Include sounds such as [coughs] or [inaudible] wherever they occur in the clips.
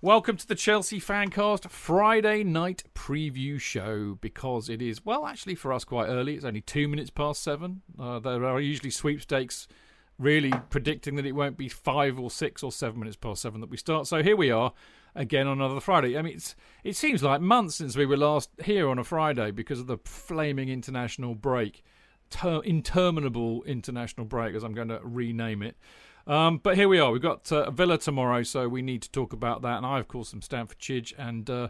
Welcome to the Chelsea Fancast Friday night preview show because it is, well, actually for us quite early. It's only two minutes past seven. Uh, there are usually sweepstakes really predicting that it won't be five or six or seven minutes past seven that we start. So here we are again on another Friday. I mean, it seems like months since we were last here on a Friday because of the flaming international break, ter- interminable international break, as I'm going to rename it. Um, but here we are. We've got uh, Villa tomorrow, so we need to talk about that. And I, of course, am Stamford Chidge. And uh,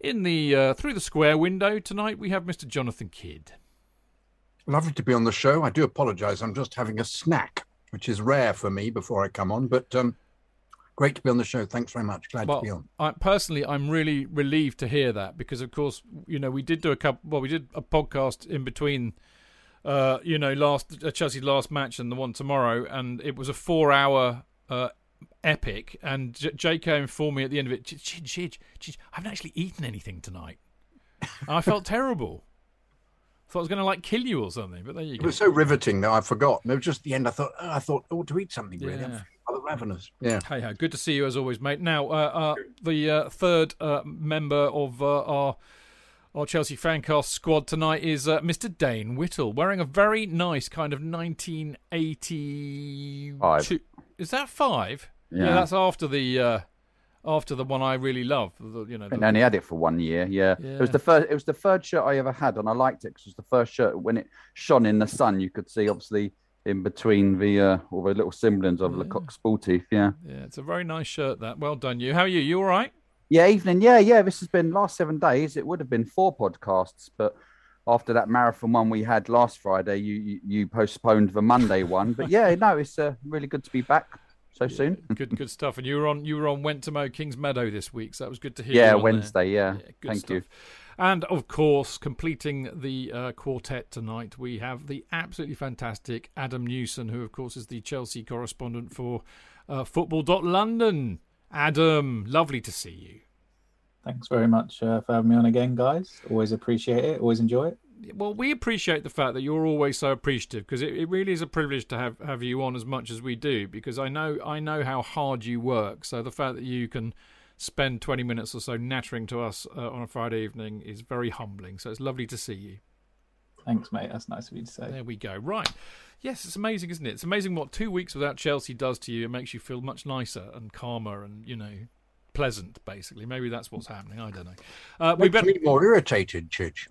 in the uh, through the square window tonight, we have Mr. Jonathan Kidd. Lovely to be on the show. I do apologise. I'm just having a snack, which is rare for me before I come on. But um, great to be on the show. Thanks very much. Glad well, to be on. I, personally, I'm really relieved to hear that because, of course, you know, we did do a couple. Well, we did a podcast in between uh, you know, last uh, Chelsea's last match and the one tomorrow, and it was a four-hour uh, epic. And J- JK informed me at the end of it, Chidge, Chidge, Chidge, I haven't actually eaten anything tonight. And I felt terrible. Thought I was going to like kill you or something, but there you go. It was so riveting that I forgot. It was just the end. I thought, oh, I thought, I ought to eat something. Really, Yeah. rather ravenous. Yeah. Hey ho, good to see you as always, mate. Now, uh, uh, the uh, third uh, member of uh, our our Chelsea fancast squad tonight is uh, Mr. Dane Whittle, wearing a very nice kind of 1982. Five. Is that five? Yeah. that's after the uh, after the one I really love. The, you know, the- I only had it for one year. Yeah. it was the first. It was the third shirt I ever had, and I liked it because it was the first shirt when it shone in the sun. You could see obviously in between the uh, all the little semblance of Le Coq Sportif. Yeah. yeah, it's a very nice shirt. That well done, you. How are you? You all right? Yeah. Evening. Yeah. Yeah. This has been last seven days. It would have been four podcasts, but after that marathon one we had last Friday, you you, you postponed the Monday one. But yeah, no, it's uh, really good to be back so soon. Good, good stuff. And you were on you were on Wentamo Kings Meadow this week, so that was good to hear. Yeah, you on there. Wednesday, yeah. good Thank stuff. you. And of course, completing the uh, quartet tonight, we have the absolutely fantastic Adam Newson, who of course is the Chelsea correspondent for uh, Football.London. Adam, lovely to see you. Thanks very much uh, for having me on again, guys. Always appreciate it. Always enjoy it. Well, we appreciate the fact that you're always so appreciative because it, it really is a privilege to have, have you on as much as we do because I know I know how hard you work. So the fact that you can spend 20 minutes or so nattering to us uh, on a Friday evening is very humbling. So it's lovely to see you. Thanks, mate. That's nice of you to say. There we go. Right. Yes, it's amazing, isn't it? It's amazing what two weeks without Chelsea does to you. It makes you feel much nicer and calmer and, you know, pleasant, basically. Maybe that's what's happening. I don't know. Uh, we Makes better. me more irritated, Chidge.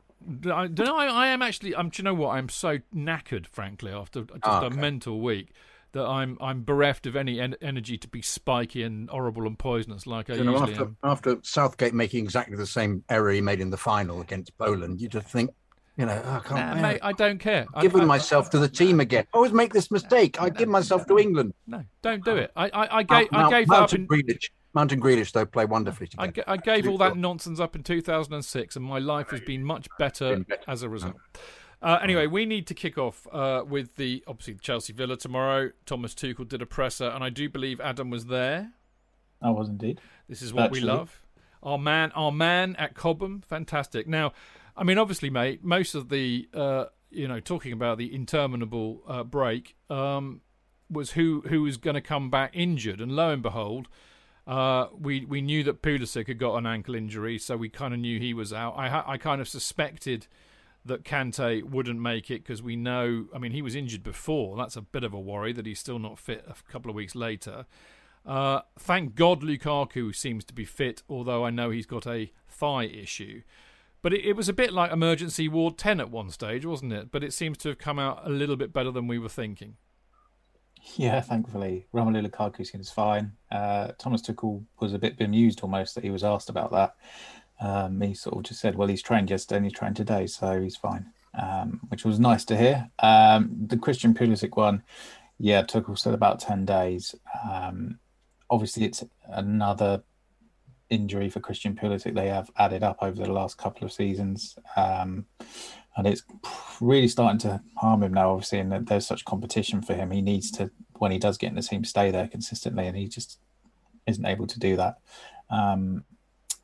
I, don't know, I, I am actually. I'm. Do you know what? I'm so knackered, frankly, after just Ah, a mental week, that I'm I'm bereft of any en- energy to be spiky and horrible and poisonous like I You know, usually after, am. after Southgate making exactly the same error he made in the final against Poland, you just think, You know, I can't. Nah, mate. I don't care. I- Giving I- myself to the team again. I always make this mistake. I give myself to England. No, don't do it. I, I, I gave, I gave that up Mountain in. Grealish. Mount and Grealish, though, play wonderfully I, together. ga- I gave all that nonsense up in 2006, and my life has been much better Been better. as a result. Uh, anyway, we need to kick off uh, with the obviously Chelsea Villa tomorrow. Thomas Tuchel did a presser, and I do believe Adam was there. I was indeed. This is what we love. Our man, our man at Cobham, fantastic. Now, I mean, obviously, mate, most of the uh, you know talking about the interminable uh, break um, was who who was going to come back injured, and lo and behold. Uh, we we knew that Pulisic had got an ankle injury, so we kind of knew he was out. I I kind of suspected that Kante wouldn't make it because we know. I mean, he was injured before. That's a bit of a worry that he's still not fit a couple of weeks later. Uh, thank God Lukaku seems to be fit, although I know he's got a thigh issue. But it, it was a bit like emergency ward 10 at one stage, wasn't it? But it seems to have come out a little bit better than we were thinking. Yeah, thankfully, Romelu Lukaku seems fine. Uh, Thomas Tuchel was a bit bemused almost that he was asked about that. Um, he sort of just said, "Well, he's trained yesterday and he's trained today, so he's fine," um, which was nice to hear. Um, the Christian Pulisic one, yeah, Tuchel said about ten days. Um, obviously, it's another injury for Christian Pulisic they have added up over the last couple of seasons. Um, and it's really starting to harm him now. Obviously, and there's such competition for him. He needs to, when he does get in the team, stay there consistently, and he just isn't able to do that. Um,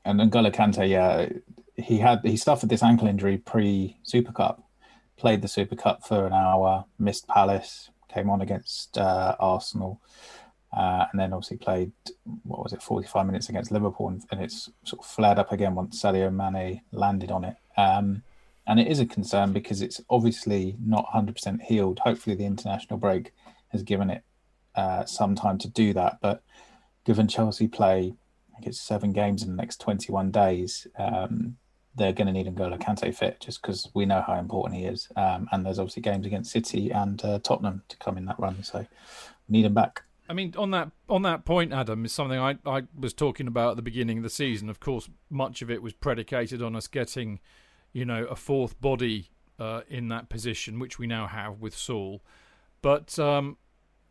and N'Golo Kante, yeah, he had he suffered this ankle injury pre Super Cup, played the Super Cup for an hour, missed Palace, came on against uh, Arsenal, uh, and then obviously played what was it, 45 minutes against Liverpool, and, and it's sort of flared up again once Sadio Mane landed on it. Um, and it is a concern because it's obviously not 100% healed. Hopefully, the international break has given it uh, some time to do that. But given Chelsea play, I think it's seven games in the next 21 days, um, they're going to need N'Golo Kante fit just because we know how important he is. Um, and there's obviously games against City and uh, Tottenham to come in that run. So need him back. I mean, on that on that point, Adam, is something I, I was talking about at the beginning of the season. Of course, much of it was predicated on us getting, you know, a fourth body uh, in that position, which we now have with Saul. But um,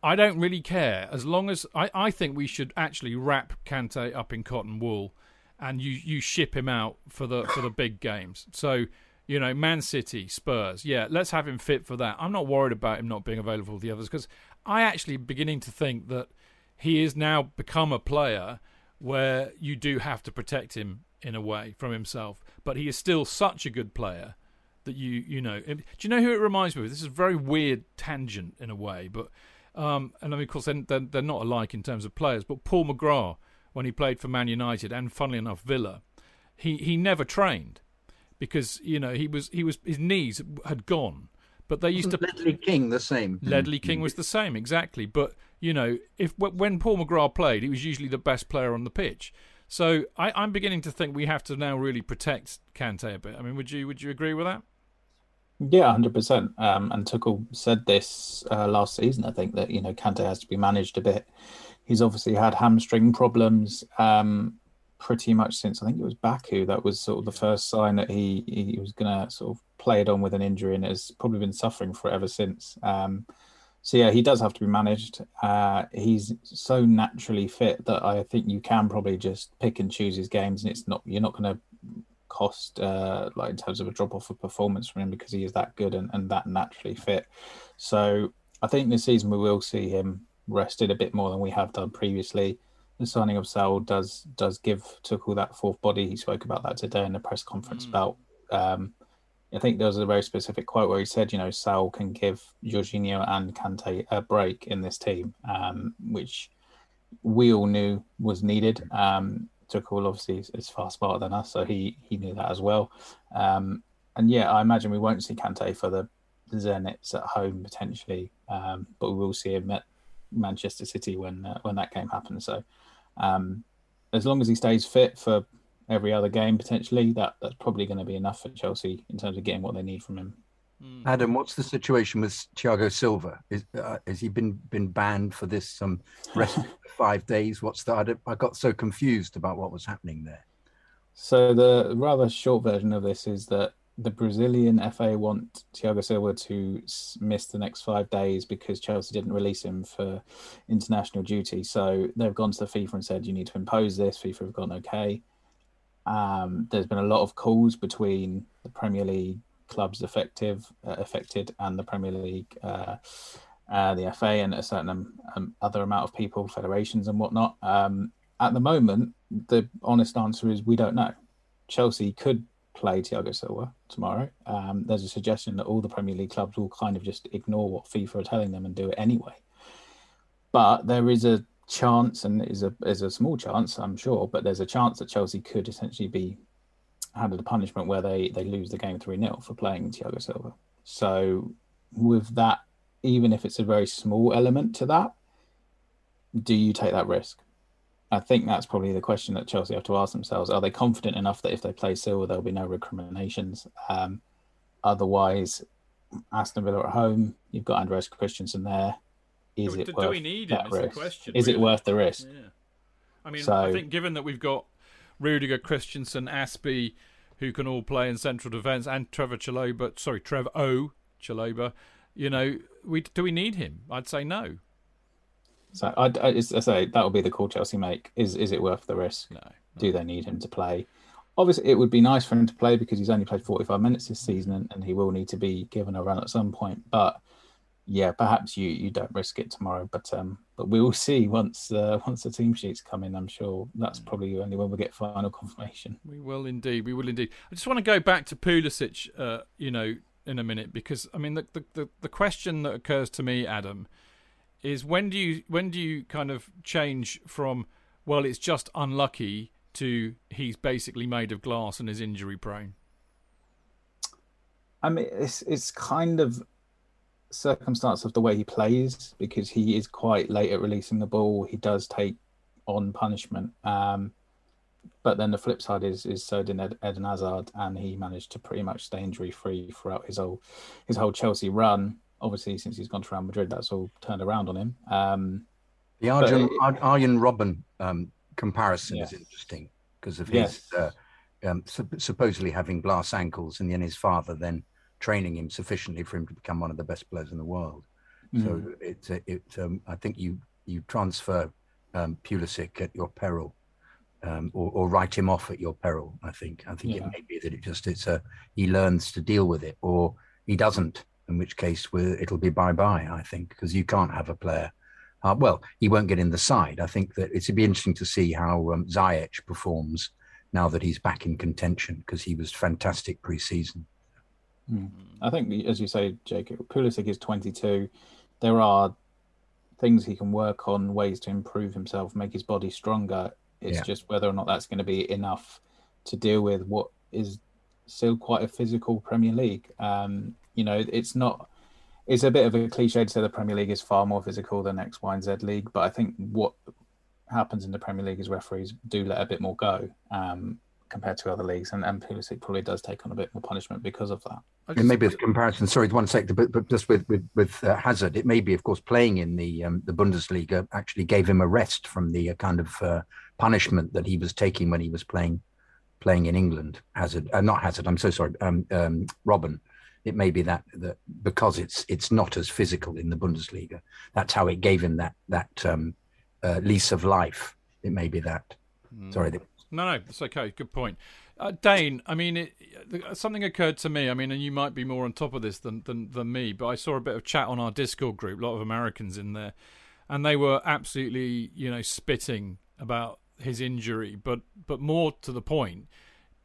I don't really care as long as I, I think we should actually wrap Kante up in cotton wool, and you, you ship him out for the for the big games. So you know, Man City, Spurs, yeah, let's have him fit for that. I'm not worried about him not being available for the others because I actually beginning to think that he has now become a player where you do have to protect him in a way from himself, but he is still such a good player that you you know. Do you know who it reminds me of? This is a very weird tangent in a way, but um, and I mean, of course, they're, they're not alike in terms of players. But Paul McGrath, when he played for Man United and funnily enough Villa, he he never trained because you know he was he was his knees had gone. But they used to Wasn't Ledley King the same. Ledley King was the same, exactly. But you know, if when Paul McGrath played, he was usually the best player on the pitch. So I, I'm beginning to think we have to now really protect Kante a bit. I mean, would you would you agree with that? Yeah, hundred percent. Um, and Tuchel said this uh, last season. I think that you know Kante has to be managed a bit. He's obviously had hamstring problems um, pretty much since I think it was Baku. That was sort of the first sign that he he was going to sort of play it on with an injury, and has probably been suffering for it ever since. Um, so yeah, he does have to be managed. Uh, he's so naturally fit that I think you can probably just pick and choose his games, and it's not you're not going to cost uh, like in terms of a drop off of performance from him because he is that good and, and that naturally fit. So I think this season we will see him rested a bit more than we have done previously. The signing of Saul does does give Tuchel that fourth body. He spoke about that today in the press conference about. Um, I think there was a very specific quote where he said, you know, Saul can give Jorginho and Kante a break in this team, um, which we all knew was needed. Um, Tuchel obviously is, is far smarter than us, so he he knew that as well. Um, and yeah, I imagine we won't see Kante for the Zenits at home potentially, um, but we will see him at Manchester City when uh, when that game happens. So um, as long as he stays fit for every other game potentially, that that's probably going to be enough for Chelsea in terms of getting what they need from him. Adam, what's the situation with Thiago Silva? Is uh, has he been been banned for this um, rest of the [laughs] five days? What's the? I, I got so confused about what was happening there. So the rather short version of this is that the Brazilian FA want Thiago Silva to miss the next five days because Chelsea didn't release him for international duty. So they've gone to the FIFA and said you need to impose this. FIFA have gone okay. Um, there's been a lot of calls between the Premier League clubs effective uh, affected and the Premier League, uh, uh, the FA, and a certain um, other amount of people, federations and whatnot. Um, at the moment, the honest answer is we don't know. Chelsea could play Thiago Silva tomorrow. Um, there's a suggestion that all the Premier League clubs will kind of just ignore what FIFA are telling them and do it anyway. But there is a chance, and is a is a small chance, I'm sure, but there's a chance that Chelsea could essentially be handed a punishment where they they lose the game three 0 for playing Thiago Silva. So with that, even if it's a very small element to that, do you take that risk? I think that's probably the question that Chelsea have to ask themselves. Are they confident enough that if they play Silva, there'll be no recriminations? Um, otherwise, Aston Villa at home, you've got Andreas Christensen there. Is do, it do worth we need that him? risk? Is the question. Is really. it worth the risk? Yeah. I mean, So- I think given that we've got Rudiger, Christensen, Azpi, who can all play in central defence, and Trevor Chalobah, sorry, Trevor O Chalobah, you know, we do we need him? I'd say no. So I, I, I say that will be the call Chelsea make. Is is it worth the risk? No. Do they need him to play? Obviously, it would be nice for him to play because he's only played 45 minutes this season and, and he will need to be given a run at some point. But yeah, perhaps you, you don't risk it tomorrow. But um, but we will see once uh, once the team sheets come in. I'm sure that's probably only when we get final [laughs] confirmation. We will indeed. We will indeed. I just want to go back to Pulisic, uh, you know, in a minute because I mean the, the the the question that occurs to me, Adam, is when do you when do you kind of change from well, it's just unlucky to he's basically made of glass and is injury prone. I mean, it's it's kind of circumstance of the way he plays because he is quite late at releasing the ball. He does take on punishment. Um, but then the flip side is is so did Ed, Eden Hazard, and he managed to pretty much stay injury free throughout his whole his whole Chelsea run. Obviously, since he's gone to Real Madrid, that's all turned around on him. Um, The Arjen, it- Ar- Arjen Robben um, comparison is interesting because of Yes. his uh, um, sup- supposedly having glass ankles and then his father then training him sufficiently for him to become one of the best players in the world. Mm. So it's a- it. Um, I think you you transfer um, Pulisic at your peril, um, or, or write him off at your peril. I think. I think Yeah. it may be that it just it's a he learns to deal with it, or he doesn't. In which case, it'll be bye bye. I think because you can't have a player. Uh, well, he won't get in the side. I think that it's it'd be interesting to see how um, Ziyech performs now that he's back in contention because he was fantastic pre-season. I think, as you say, Jacob, Pulisic is 22. There are things he can work on, ways to improve himself, make his body stronger. It's Yeah. just whether or not that's going to be enough to deal with what is still quite a physical Premier League. Um, you know, it's not. It's a bit of a cliche to say the Premier League is far more physical than X, Y, and Z league, but I think what happens in the Premier League is referees do let a bit more go um, compared to other leagues, and, and Pulisic probably does take on a bit more punishment because of that. I It just- may be a comparison. Sorry, one sec. But, but just with with, with uh, Hazard, it may be, of course, playing in the um, the Bundesliga actually gave him a rest from the uh, kind of uh, punishment that he was taking when he was playing playing in England. Hazard, uh, not Hazard. I'm so sorry. Um, um, Robben. It may be that that because it's it's not as physical in the Bundesliga. That's how it gave him that that um, uh, lease of life. It may be that. Sorry. No, no, it's okay. Good point. Uh, Dane, I mean, it, something occurred to me. I mean, and you might be more on top of this than, than than me, but I saw a bit of chat on our Discord group. A lot of Americans in there, and they were absolutely, you know, spitting about his injury, but but more to the point,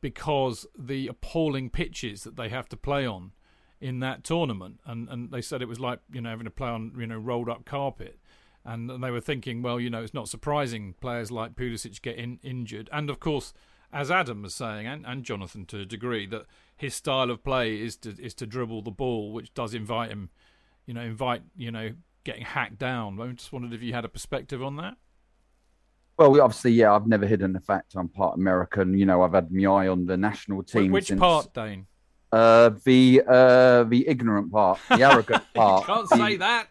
because the appalling pitches that they have to play on in that tournament, and and they said it was like you know having to play on you know rolled up carpet. And and they were thinking, well, you know, it's not surprising players like Pulisic get in, injured. And of course, as Adam was saying, and, and Jonathan to a degree, that his style of play is to is to dribble the ball, which does invite him, you know, invite you know getting hacked down. I just wondered if you had a perspective on that. Well, we obviously, yeah, I've never hidden the fact I'm part American. You know, I've had my eye on the national team. Which since, part, Dane? Uh, the uh, the ignorant part, the arrogant [laughs] part. Can't the- say that.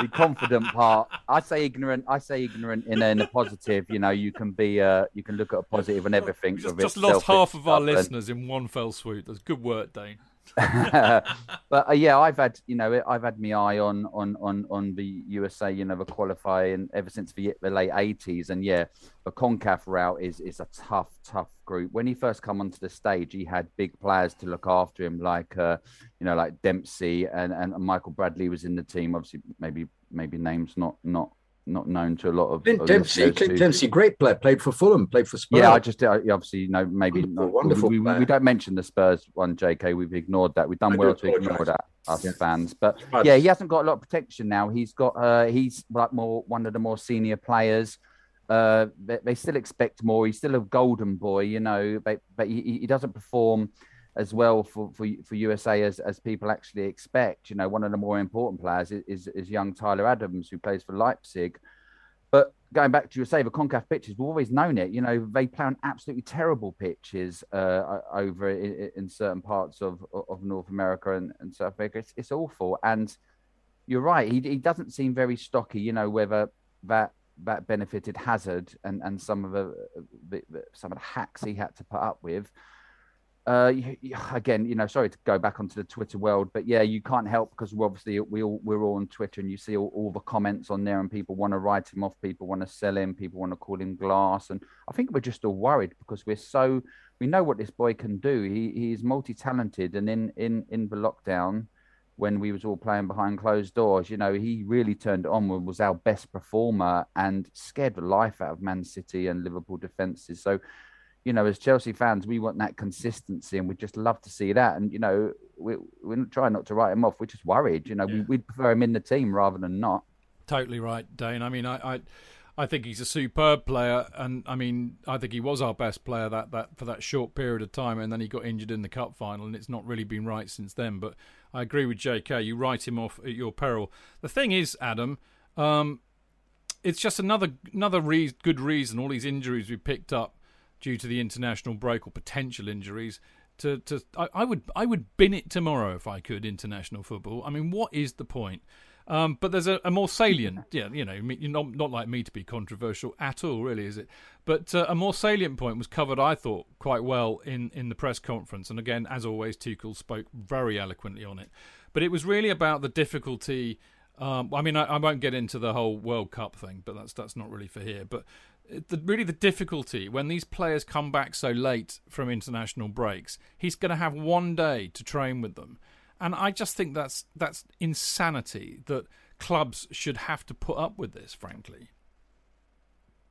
the confident part. I say ignorant. I say ignorant in a, in a positive. You know, you can be. Uh, you can look at a positive and everything. We just, just lost half of our listeners in one fell swoop. That's good work, Dane. [laughs] but uh, yeah, I've had you know I've had my eye on on on on the USA you know the qualifying ever since the, the late eighties, and yeah, the Concacaf route is is a tough tough group. When he first come onto the stage, he had big players to look after him, like uh, you know like Dempsey and and Michael Bradley was in the team. Obviously, maybe maybe names not not not known to a lot of. Clint Dempsey, Clint Dempsey, great player, played for Fulham, played for Spurs. Yeah, I just I, obviously you know maybe wonderful, not, wonderful we, we, we, don't mention the Spurs one, JK. We've ignored that. We've done I well to ignore that, us fans. But yeah, he hasn't got a lot of protection now. He's got uh, he's like more one of the more senior players. Uh, they, they, still expect more. He's still a golden boy, you know, but but he, he doesn't perform as well for, for, for USA as, as people actually expect. You know, one of the more important players is, is, is young Tyler Adams, who plays for Leipzig. But going back to your say the Concacaf pitches, we've always known it. You know, they play on absolutely terrible pitches uh, over in, in, certain parts of, of North America and, and South America. It's, it's awful. And you're right. He, he doesn't seem very stocky. You know, whether that that benefited Hazard and, and some of the, the, some of the hacks he had to put up with uh, again, you know, sorry to go back onto the Twitter world, but yeah, you can't help because we're obviously we all we're all on Twitter and you see all, all the comments on there, and people want to write him off, people want to sell him, people want to call him glass, and I think we're just all worried because we're so we know what this boy can do. He he's multi talented, and in in in the lockdown when we was all playing behind closed doors, you know, he really turned on. and Was our best performer and scared the life out of Man City and Liverpool defenses. So you know, as Chelsea fans, we want that consistency, and we'd just love to see that. And you know, we we're trying not to write him off. We're just worried. You know, yeah. we, would prefer him in the team rather than not. Totally right, Dane. I mean, I, I, I think he's a superb player, and I mean, I think he was our best player that that for that short period of time, and then he got injured in the cup final, and it's not really been right since then. But I agree with J.K. You write him off at your peril. The thing is, Adam. Um, it's just another another re- good reason. All these injuries we picked up due to the international break or potential injuries. To, to I, I would I would bin it tomorrow if I could international football. I mean, what is the point? Um, but there's a, a, more salient, yeah, you know, not not like me to be controversial at all, really, is it? But uh, a more salient point was covered, I thought, quite well in, in the press conference. And again, as always, Tuchel spoke very eloquently on it. But it was really about the difficulty. Um, I mean, I, I, won't get into the whole World Cup thing, but that's that's not really for here. But the, really the difficulty when these players come back so late from international breaks. He's going to have one day to train with them, and I just think that's that's insanity that clubs should have to put up with this. Frankly.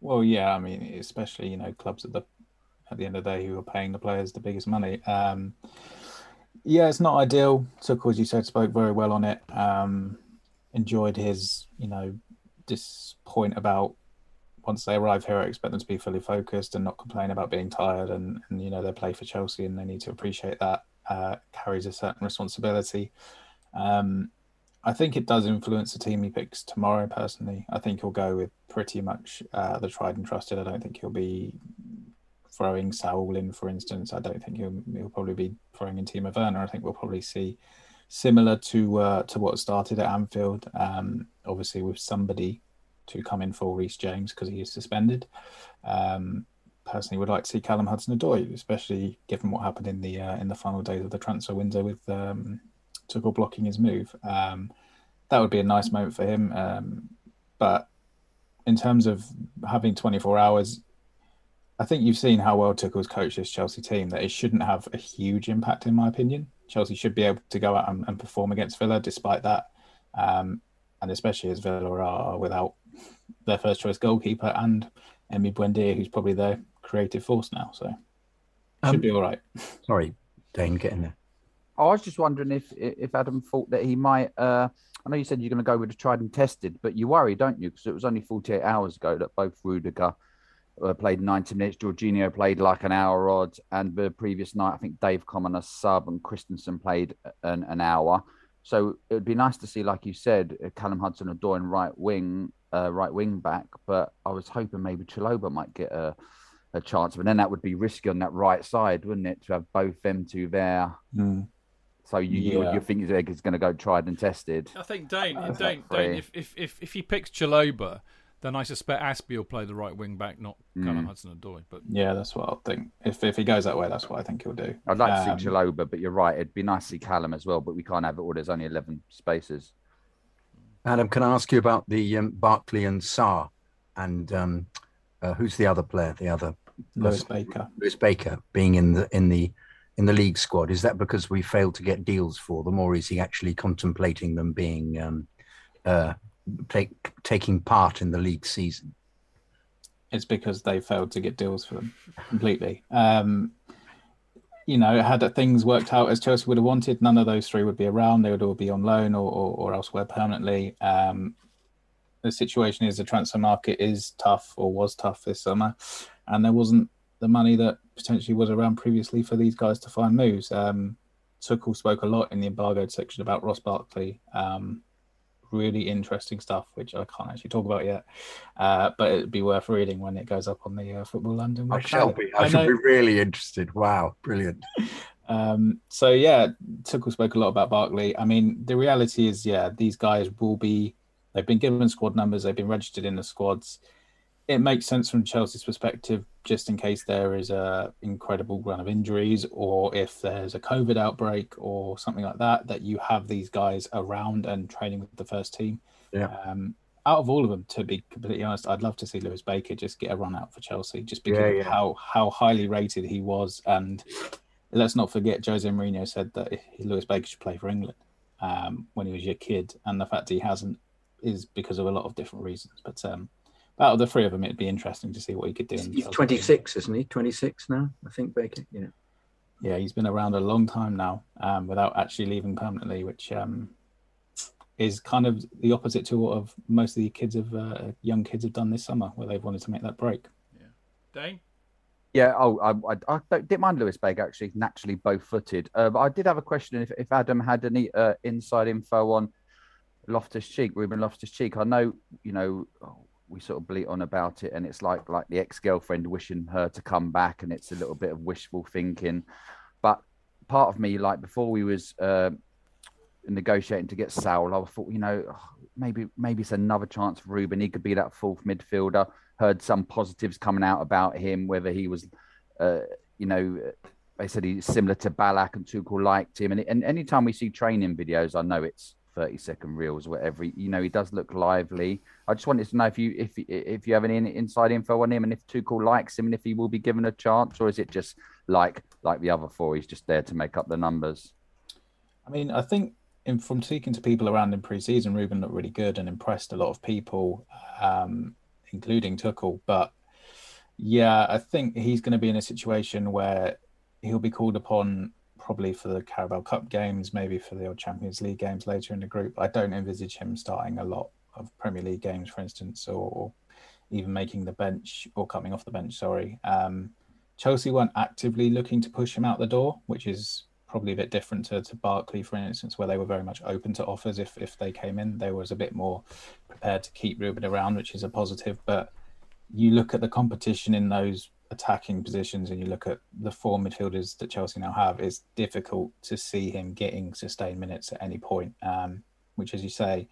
Well, yeah, I mean, especially you know clubs at the at the end of the day who are paying the players the biggest money. Um, yeah, it's not ideal. Tuchel, as you said, spoke very well on it. Um, enjoyed his, you know, this point about once they arrive here, I expect them to be fully focused and not complain about being tired. And, and you know, they play for Chelsea and they need to appreciate that. Uh, carries a certain responsibility. Um, I think it does influence the team he picks tomorrow. Personally, I think he'll go with pretty much uh, the tried and trusted. I don't think he'll be throwing Saul in, for instance. I don't think he'll he'll probably be throwing in Timo Werner. I think we'll probably see similar to uh, to what started at Anfield. Um, obviously, with somebody to come in for Reece James because he is suspended. Um, personally, would like to see Callum Hudson-Odoi, especially given what happened in the uh, in the final days of the transfer window with um, Tuchel blocking his move. Um, that would be a nice moment for him. Um, but in terms of having 24 hours, I think you've seen how well Tuchel's coached this Chelsea team. That it shouldn't have a huge impact, in my opinion. Chelsea should be able to go out and, and perform against Villa, despite that, um, and especially as Villa are without their first choice goalkeeper and Emi Buendia, who's probably their creative force now. So should um, be all right. Sorry, Dane, get in there. I was just wondering if if Adam thought that he might. Uh, I know you said you're going to go with the tried and tested, but you worry, don't you? Because it was only 48 hours ago that both Rudiger uh, played 90 minutes, Jorginho played like an hour odd, and the previous night I think Dave Coman a sub and Christensen played an, an hour. So it would be nice to see, like you said, uh, Callum Hudson-Odoi in right wing uh, right wing back, but I was hoping maybe Chalobah might get a, a chance. But then that would be risky on that right side, wouldn't it, to have both them two there? Mm. So you you, Yeah. you think it's going to go tried and tested? I think Dane, Uh, Dane, three. Dane if, if, if, if he picks Chalobah, then I suspect Azpi will play the right wing back, not Callum Mm. Hudson Odoi. But Yeah, that's what I think. If if he goes that way, that's what I think he'll do. I'd like to Um, see Chalobah, but you're right. It'd be nice to see Callum as well, but we can't have it all. There's only 11 spaces. Adam, can I ask you about the um, Barkley and Sarr, and um, uh, who's the other player? The other Lewis Baker. Lewis Baker being in the in the in the league squad. Is that because we failed to get deals for them, or is he actually contemplating them being um, uh, take, taking part in the league season? it's because they failed to get deals for them completely. Um, you know, had things worked out as Chelsea would have wanted, none of those three would be around. They would all be on loan or, or, or elsewhere permanently. Um, the situation is the transfer market is tough or was tough this summer, and there wasn't the money that potentially was around previously for these guys to find moves. Um, Tuchel spoke a lot in the embargoed section about Ross Barkley. Um, really interesting stuff, which I can't actually talk about yet. Uh, but it'd be worth reading when it goes up on the uh, Football London I website. shall be. I, I shall know- be really interested. Wow, brilliant. [laughs] Um, so yeah, Tuchel spoke a lot about Barkley. I mean, the reality is, yeah, these guys will be. They've been given squad numbers. They've been registered in the squads. It makes sense from Chelsea's perspective, just in case there is a incredible run of injuries, or if there's a COVID outbreak or something like that, that you have these guys around and training with the first team. Yeah. Um, out of all of them, to be completely honest, I'd love to see Lewis Baker just get a run out for Chelsea, just because Yeah, of yeah. how how highly rated he was and let's not forget Jose Mourinho said that Lewis Baker should play for England um, when he was your kid, and the fact he hasn't is because of a lot of different reasons. But um, out of the three of them, it'd be interesting to see what he could do. in He's 26, isn't he? 26 now, I think, Baker. Yeah. Yeah, he's been around a long time now um, without actually leaving permanently, which um, is kind of the opposite to what of most of the kids of uh, young kids have done this summer, where they've wanted to make that break. Yeah, Dane, Yeah, oh, I, I, I don't- didn't mind Lewis Baker actually, naturally both footed. Uh, but I did have a question if, if Adam had any uh, inside info on Loftus Cheek, Ruben Loftus Cheek. I know, you know, we sort of bleat on about it, and it's like like the ex girlfriend wishing her to come back, and it's a little bit of wishful thinking. But part of me, like before we was uh, negotiating to get Saul, I thought, you know, oh, maybe maybe it's another chance for Ruben. He could be that fourth midfielder. Heard some positives coming out about him, whether he was, uh, you know, they said he's similar to Ballack and Tuchel liked him. And, and anytime we see training videos, I know it's 30 second reels or whatever. You know, he does look lively. I just wanted to know if you if if you have any inside info on him and if Tuchel likes him and if he will be given a chance, or is it just like like the other four, he's just there to make up the numbers. I mean, I think in, from speaking to people around in pre-season, Ruben looked really good and impressed a lot of people, um, including Tuchel. But yeah, I think he's going to be in a situation where he'll be called upon probably for the Carabao Cup games, maybe for the odd Champions League games later in the group. I don't envisage him starting a lot of Premier League games, for instance, or, or even making the bench or coming off the bench. Sorry. Um, Chelsea weren't actively looking to push him out the door, which is probably a bit different to, to Barkley, for instance, where they were very much open to offers if, if they came in. They was a bit more prepared to keep Ruben around, which is a positive. But you look at the competition in those attacking positions and you look at the four midfielders that Chelsea now have, it's difficult to see him getting sustained minutes at any point, um, which, as you say,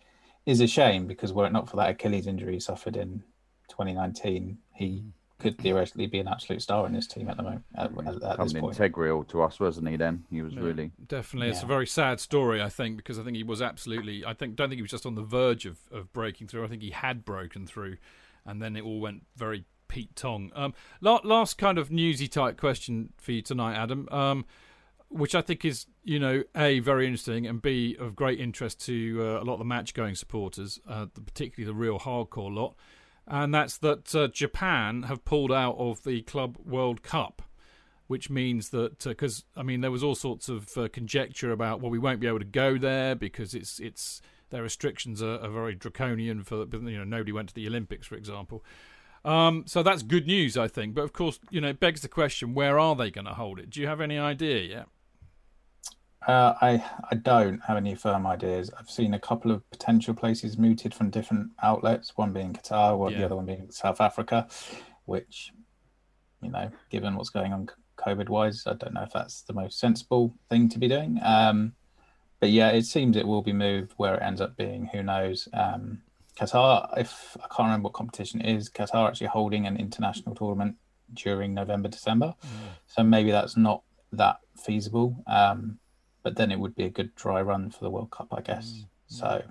is a shame because were it not for that Achilles injury he suffered in 2019, he could theoretically be an absolute star in this team at the moment. At, at, at this Coming point. integral to us, wasn't he? Then he was Yeah, really definitely. It's a very sad story, I think, because I think he was absolutely. I think don't think he was just on the verge of, of breaking through. I think he had broken through, and then it all went very Pete Tong. Um, last kind of newsy type question for you tonight, Adam. Um, which I think is, you know, a very interesting and b of great interest to uh, a lot of the match going supporters, uh, particularly the real hardcore lot, and that's that uh, Japan have pulled out of the Club World Cup which means that because I mean there was all sorts of uh, conjecture about well we won't be able to go there because it's it's their restrictions are, are very draconian for you know nobody went to the Olympics for example. Um, so that's good news I think, but of course you know it begs the question where are they going to hold it? Do you have any idea yet? Uh, I I don't have any firm ideas. I've seen a couple of potential places mooted from different outlets. One being Qatar, one Yeah. the other one being South Africa, which, you know, given what's going on COVID wise, I don't know if that's the most sensible thing to be doing. Um, but yeah, it seems it will be moved. Where it ends up being, who knows? Um, Qatar, if I can't remember what competition it is, Qatar actually holding an international tournament during November, December. Mm. So maybe that's not that feasible. Um, but then it would be a good dry run for the World Cup, I guess. Mm. So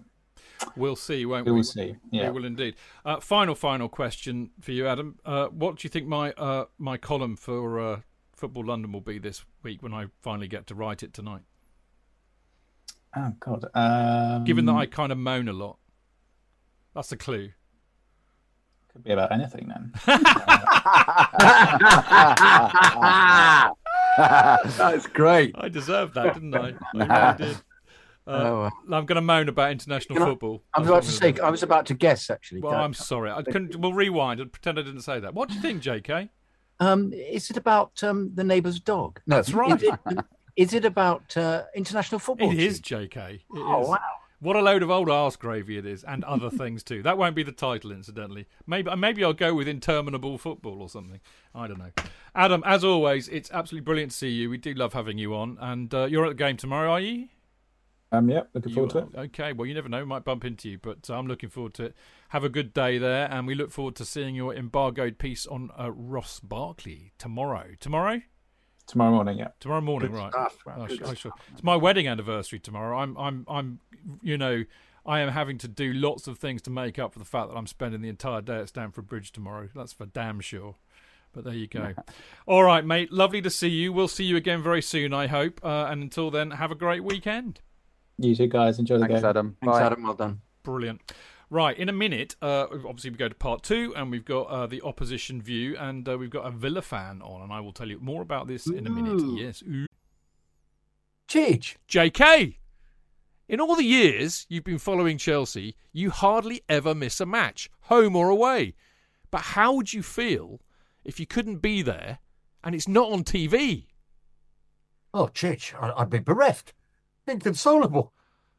we'll see, won't we? We'll see. Yeah, we will indeed. Uh, final, final question for you, Adam. Uh, what do you think my uh, my column for uh, Football London will be this week when I finally get to write it tonight? Oh God! Um... Given that I kind of moan a lot, that's a clue. Could be about anything then. [laughs] That's great. I deserved that, didn't I? I really did. [laughs] Uh, oh, I'm going to moan about international football. I was about to say. I was about to guess actually. Well, I'm sorry. I couldn't. We'll rewind and pretend I didn't say that. What do you think, J.K.? Um, is it about um, the neighbour's dog? No, that's right. Is it, [laughs] is it about uh, international football? It is, J.K. It oh is. wow! What a load of old arse gravy it is, and other [laughs] things too. That won't be the title, incidentally. Maybe maybe I'll go with interminable football or something. I don't know. Adam, as always, it's absolutely brilliant to see you. We do love having you on, and uh, you're at the game tomorrow, are you? Um, yeah, looking forward to it. Okay, well, you never know, might bump into you, but I'm looking forward to it. Have a good day there, and we look forward to seeing your embargoed piece on uh, Ross Barkley tomorrow. Tomorrow? Tomorrow morning, yeah. Tomorrow morning, good right? Stuff, I, I shall. It's my wedding anniversary tomorrow. I'm, I'm, I'm, you know, I am having to do lots of things to make up for the fact that I'm spending the entire day at Stamford Bridge tomorrow. That's for damn sure. But there you go. All right, mate. Lovely to see you. We'll see you again very soon, I hope. Uh, and until then, have a great weekend. You too, guys. Enjoy the Thanks, game. Adam. Thanks, Bye. Adam. Well done. Brilliant. Right, in a minute, uh, obviously we go to part two, and we've got uh, the opposition view, and uh, we've got a Villa fan on, and I will tell you more about this in a minute. Ooh. Yes, Ooh. Chidge. J.K. In all the years you've been following Chelsea, you hardly ever miss a match, home or away. But how would you feel if you couldn't be there and it's not on TV? Oh, I- I'd be bereft, inconsolable.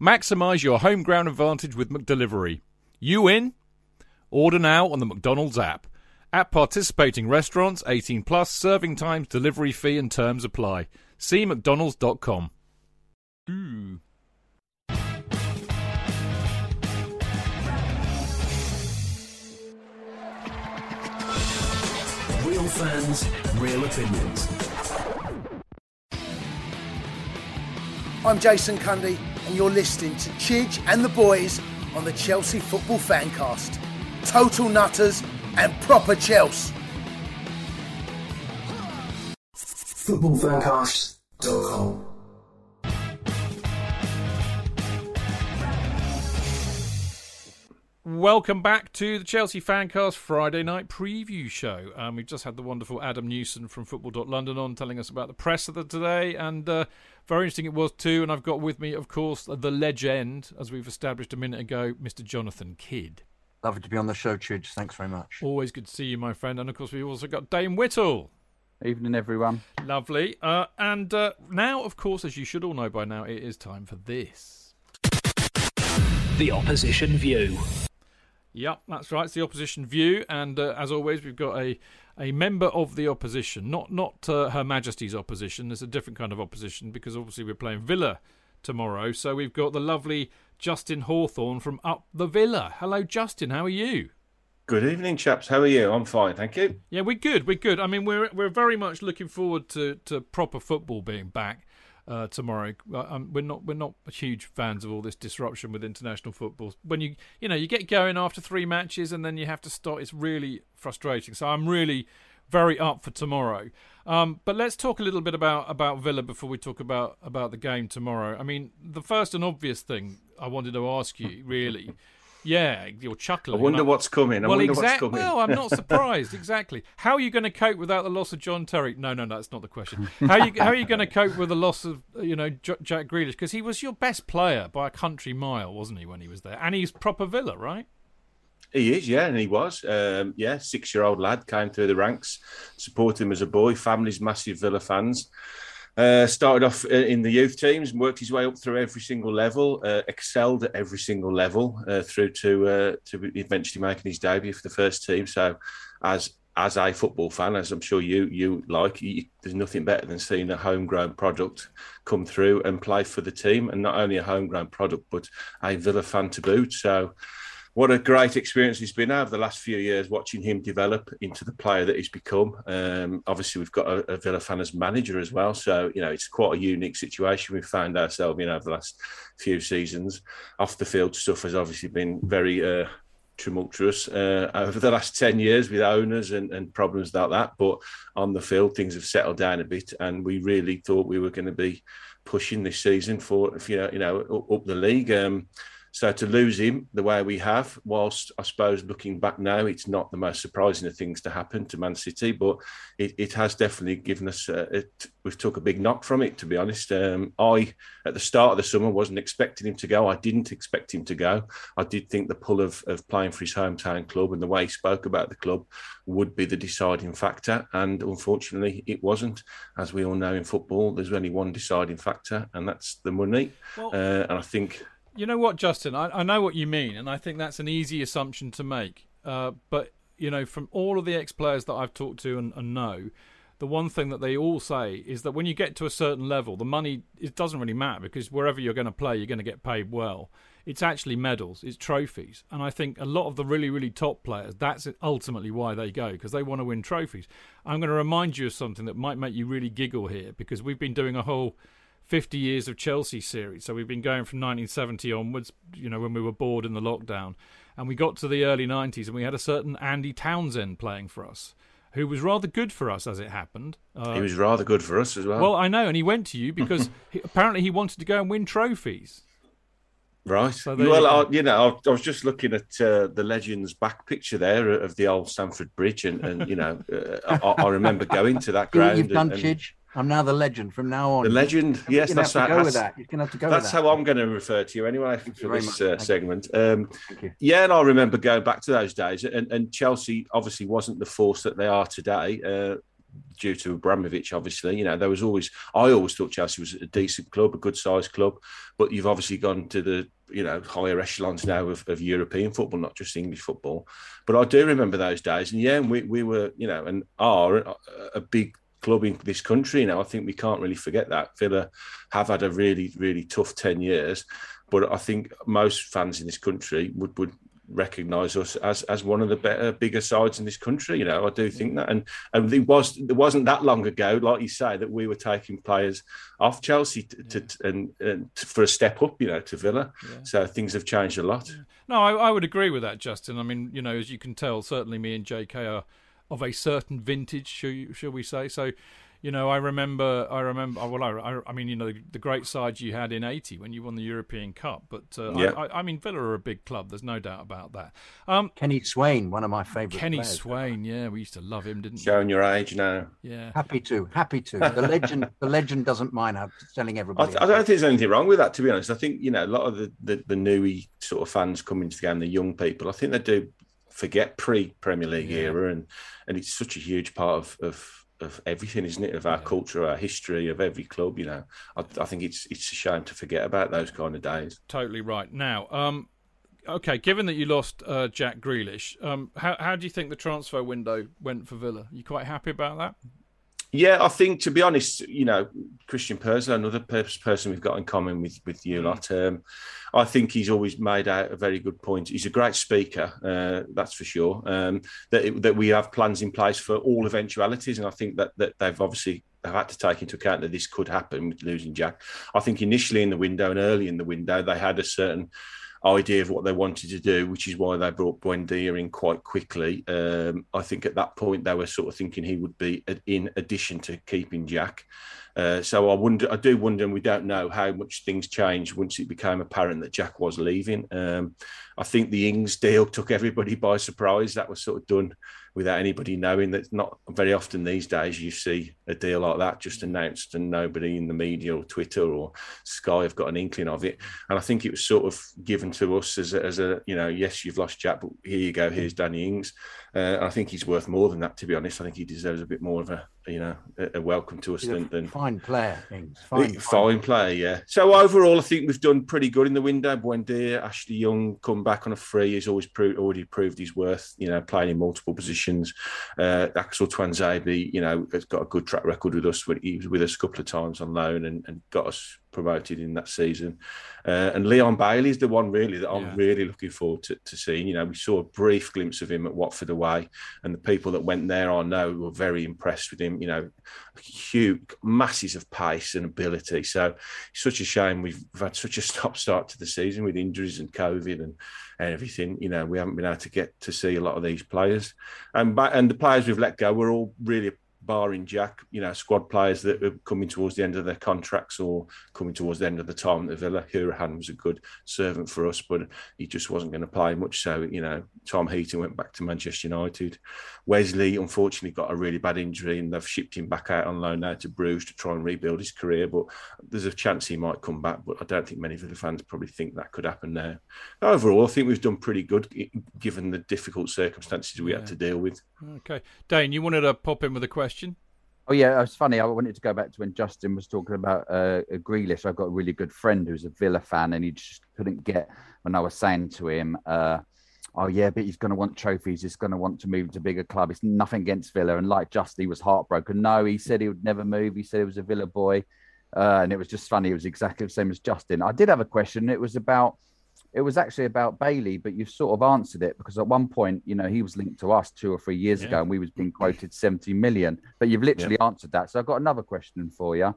Maximise your home ground advantage with McDelivery. You in? Order now on the McDonald's app. At participating restaurants, 18 plus, serving times, delivery fee and terms apply. See mcdonalds.com. Ooh. Real fans, real opinions. I'm Jason Cundy, and you're listening to Chidge and the boys on the Chelsea Football Fancast. Total nutters and proper Chelsea. Footballfancast.com. Welcome back to the Chelsea Fancast Friday night preview show. Um, we've just had the wonderful Adam Newson from Football.London on telling us about the press of the today, and uh, very interesting it was too. And I've got with me, of course, the legend, as we've established a minute ago, Mr. Jonathan Kidd. Lovely to be on the show, Chidge. Thanks very much. Always good to see you, my friend. And of course, we've also got Dane Whittle. Evening, everyone. Lovely. Uh, and uh, now, of course, as you should all know by now, it is time for this. The opposition view. Yep, that's right. It's the opposition view, and uh, as always, we've got a a member of the opposition, not not uh, Her Majesty's opposition. There's a different kind of opposition because obviously we're playing Villa tomorrow. So we've got the lovely Justin Hawthorne from Up the Villa. Hello, Justin. How are you? Good evening, chaps. How are you? I'm fine, thank you. Yeah, we're good. We're good. I mean, we're we're very much looking forward to, to proper football being back uh, tomorrow. Um, we're not we're not huge fans of all this disruption with international football. When you you know you get going after three matches and then you have to start, it's really frustrating. So I'm really very up for tomorrow. Um, but let's talk a little bit about, about Villa before we talk about, about the game tomorrow. I mean, the first and obvious thing I wanted to ask you, really, yeah, you're chuckling. I wonder what's coming. I well, wonder exa- what's coming. Well, I'm not [laughs] surprised. exactly. How are you going to cope without the loss of John Terry? No, no, no, that's not the question. How are you, how are you going to cope with the loss of you know J- Jack Grealish? Because he was your best player by a country mile, wasn't he, when he was there? And he's proper Villa, right? He is, yeah, and he was. Um, yeah, six year old lad came through the ranks, supported him as a boy. Family's massive Villa fans. Uh, started off in the youth teams and worked his way up through every single level. Uh, excelled at every single level uh, through to uh, to eventually making his debut for the first team. So, as as a football fan, as I'm sure you you like, you, there's nothing better than seeing a homegrown product come through and play for the team, and not only a homegrown product, but a Villa fan to boot. So what a great experience it's been over the last few years watching him develop into the player that he's become. Um, obviously, we've got a, a, Villa fan as manager as well, so you know it's quite a unique situation we've found ourselves in over the last few seasons. Off the field stuff has obviously been very uh, tumultuous uh, over the last 10 years with owners and, and, problems like that. But on the field, things have settled down a bit, and we really thought we were going to be pushing this season for, if you know, you know, up, up the league. Um, so to lose him the way we have, whilst I suppose looking back now, it's not the most surprising of things to happen to Man City, but it, it has definitely given us, uh, it, we've took a big knock from it, to be honest. Um, I, at the start of the summer, wasn't expecting him to go. I didn't expect him to go. I did think the pull of, of playing for his hometown club and the way he spoke about the club would be the deciding factor. And unfortunately, it wasn't. As we all know in football, there's only one deciding factor, and that's the money. Well, uh, and I think you know what, Justin? I, I know what you mean, and I think that's an easy assumption to make. Uh, but you know, from all of the ex-players that I've talked to and, and know, the one thing that they all say is that when you get to a certain level, the money it doesn't really matter because wherever you're going to play, you're going to get paid well. It's actually medals, it's trophies, and I think a lot of the really, really top players, that's ultimately why they go because they want to win trophies. I'm going to remind you of something that might make you really giggle here because we've been doing a whole 50 years of Chelsea series. So we've been going from 1970 onwards, you know, when we were bored in the lockdown. And we got to the early 90s and we had a certain Andy Townsend playing for us, who was rather good for us as it happened. Uh, he was rather good for us as well. Well, I know. And he went to you because he, [laughs] apparently he wanted to go and win trophies. Right. So well, you, I, you, know, I, was just looking at uh, the Legends back picture there of the old Stamford Bridge, and, and you know, [laughs] uh, I, I, remember going to that ground. You've done, and, Chidge. I'm now the legend from now on. The legend, yes, that's how, go with that. You're gonna have to go. That's that. That's how I'm going to refer to you anyway for this uh, segment. Um, yeah, and I remember going back to those days, and, and Chelsea obviously wasn't the force that they are today. Uh, due to Abramovich, obviously, you know, there was always, I always thought Chelsea was a decent club, a good sized club, but you've obviously gone to the, you know, higher echelons now of, of European football, not just English football. But I do remember those days. And yeah, we, we were, you know, and are a big club in this country now. I think we can't really forget that. Villa have had a really, really tough 10 years, but I think most fans in this country would, would recognise us as as one of the better, bigger sides in this country. You know, I do think that, and and it was it wasn't that long ago, like you say, that we were taking players off Chelsea to, to and, and for a step up, you know, to Villa. Yeah. So things have changed a lot. No, I, I would agree with that, Justin. I mean, you know, as you can tell, certainly me and J.K. are of a certain vintage, shall, shall we say? So, you know, I remember, I remember. Well, I, I mean, you know, the, the, great sides you had in '80 when you won the European Cup. But uh, yeah. I, I, mean, Villa are a big club. There's no doubt about that. Um, Kenny Swain, one of my favourite. Kenny players, Swain, yeah, we used to love him, didn't we? Showing your age now. Yeah. Happy to, happy to. The legend, the legend doesn't mind telling everybody. I, I, don't think there's anything wrong with that, to be honest. I think you know a lot of the the, the newy sort of fans coming to the game, the young people. I think they do forget pre Premier League yeah. era, and and it's such a huge part of of of everything, isn't it? Of our yeah. culture, our history, of every club. You know, I, I, think it's it's a shame to forget about those kind of days. Totally right. Now, um, okay, given that you lost uh, Jack Grealish, um, how how do you think the transfer window went for Villa? Are you quite happy about that? Yeah, I think to be honest, you know, Christian Purslow, another person we've got in common with with you lot. Um, I think he's always made out a very good point. He's a great speaker, uh, that's for sure. Um, that it, that we have plans in place for all eventualities, and I think that that they've obviously have had to take into account that this could happen with losing Jack. I think initially in the window and early in the window, they had a certain idea of what they wanted to do, which is why they brought Buendia in quite quickly. Um, I think at that point they were sort of thinking he would be in addition to keeping Jack. Uh, so I wonder, I do wonder, and we don't know how much things changed once it became apparent that Jack was leaving. Um, I think the Ings deal took everybody by surprise. That was sort of done without anybody knowing. That not very often these days you see a deal like that just announced and nobody in the media or Twitter or Sky have got an inkling of it. And I think it was sort of given to us as a, as a you know, yes, you've lost Jack, but here you go, here's Danny Ings. Uh, I think he's worth more than that, to be honest. I think he deserves a bit more of a you know a, a welcome to us than, than fine player. Ings. Fine, fine, fine player, yeah. So overall, I think we've done pretty good in the window. Buendia, Ashley Young come back on a free. He's always proved, already proved his worth. You know, playing in multiple positions. Uh, Axel Tuanzebe, you know, has got a good track record with us. He was with us a couple of times on loan and, and got us promoted in that season. Uh, and Leon Bailey is the one really that I'm yeah. really looking forward to, to, seeing. You know, we saw a brief glimpse of him at Watford away, and the people that went there I know were very impressed with him. You know, huge masses of pace and ability. So it's such a shame we've had such a [laughs] stop start to the season with injuries and COVID and, and everything. You know, we haven't been able to get to see a lot of these players, and and the players we've let go were all really barring Jack, you know, squad players that are coming towards the end of their contracts or coming towards the end of the time at the Villa. Hourihane was a good servant for us, but he just wasn't going to play much. So, you know, Tom Heaton went back to Manchester United. Wesley, unfortunately, got a really bad injury and they've shipped him back out on loan now to Bruges to try and rebuild his career. But there's a chance he might come back, but I don't think many Villa fans probably think that could happen now. Overall, I think we've done pretty good given the difficult circumstances we yeah. had to deal with. Okay. Dane, you wanted to pop in with a question? Oh yeah, it's funny. I wanted to go back to when Justin was talking about uh, Grealish. I've got a really good friend who's a Villa fan, and he just couldn't get when I was saying to him, uh, "Oh yeah, but he's going to want trophies. He's going to want to move to a bigger club. It's nothing against Villa." And like Justin, he was heartbroken. No, he said he would never move. He said he was a Villa boy, uh, and it was just funny. It was exactly the same as Justin. I did have a question. It was about it was actually about Bailey, but you've sort of answered it because at one point, you know, he was linked to us two or three years yeah. ago, and we was being quoted seventy million. But you've literally yeah. answered that. So I've got another question for you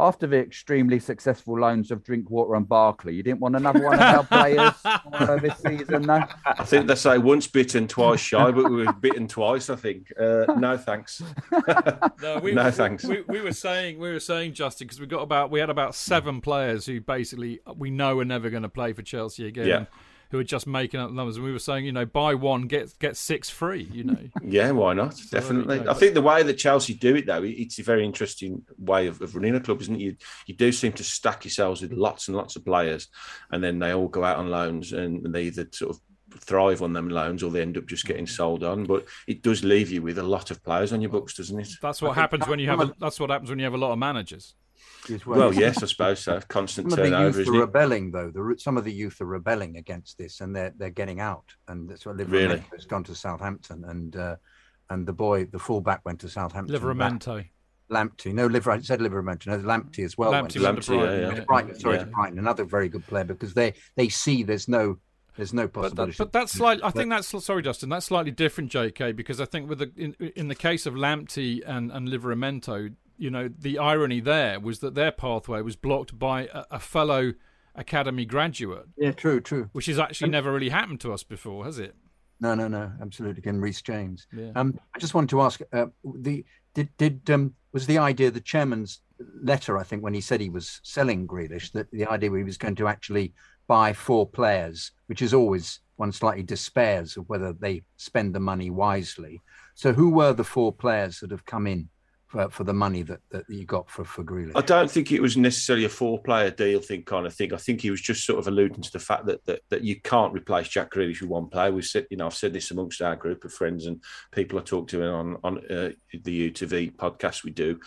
after the extremely successful loans of Drinkwater and Barkley, you didn't want another one of our players uh, this season, no? I think they say once bitten, twice shy, but we were bitten twice. I think. Uh, no thanks. [laughs] no, we, no thanks. We, we, were saying we were saying Justin because we got about we had about seven players who basically we know are never going to play for Chelsea again. Yeah who are just making up numbers. And we were saying, you know, buy one, get get six free. You know. [laughs] yeah, why not? So Definitely. I think the way that Chelsea do it though, it's a very interesting way of, of running a club, isn't it? You you do seem to stack yourselves with lots and lots of players, and then they all go out on loans, and they either sort of thrive on them loans or they end up just getting sold on. But it does leave you with a lot of players on your books, doesn't it? That's what happens when you have. A, that's what happens when you have a lot of managers. Well. well, yes, I suppose so. Constant some turnover. Of the youth are rebelling, though. The, some of the youth are rebelling against this, and they're they're getting out. And that's what Livramento really? has gone to Southampton, and uh, and the boy, the fullback, went to Southampton. Livramento. Lamptey, no, Liver. I said Livramento. No, Lamptey as well. Lamptey, Lamptey yeah, yeah. Brighton, sorry, yeah. to Brighton, another very good player because they they see there's no there's no possibility. But, that, but that's slightly. I think that's sorry, Justin. That's slightly different, J.K. Because I think with the in, in the case of Lamptey and and Livramento, you know, the irony there was that their pathway was blocked by a, a fellow academy graduate. Yeah, true, true. Which has actually never really happened to us before, has it? No, no, no, absolutely. Again, Reece James. Yeah. Um, I just wanted to ask: uh, the did did um, was the idea the chairman's letter? I think when he said he was selling Grealish, that the idea he was going to actually buy four players, which is always one slightly despairs of whether they spend the money wisely. So, who were the four players that have come in for, for the money that, that you got for for Grealish. I don't think it was necessarily a four-player deal thing kind of thing. I think he was just sort of alluding to the fact that that, that you can't replace Jack Grealish with one player. We've said, you know, I've said this amongst our group of friends and people I talk to on on uh, the UTV podcast we do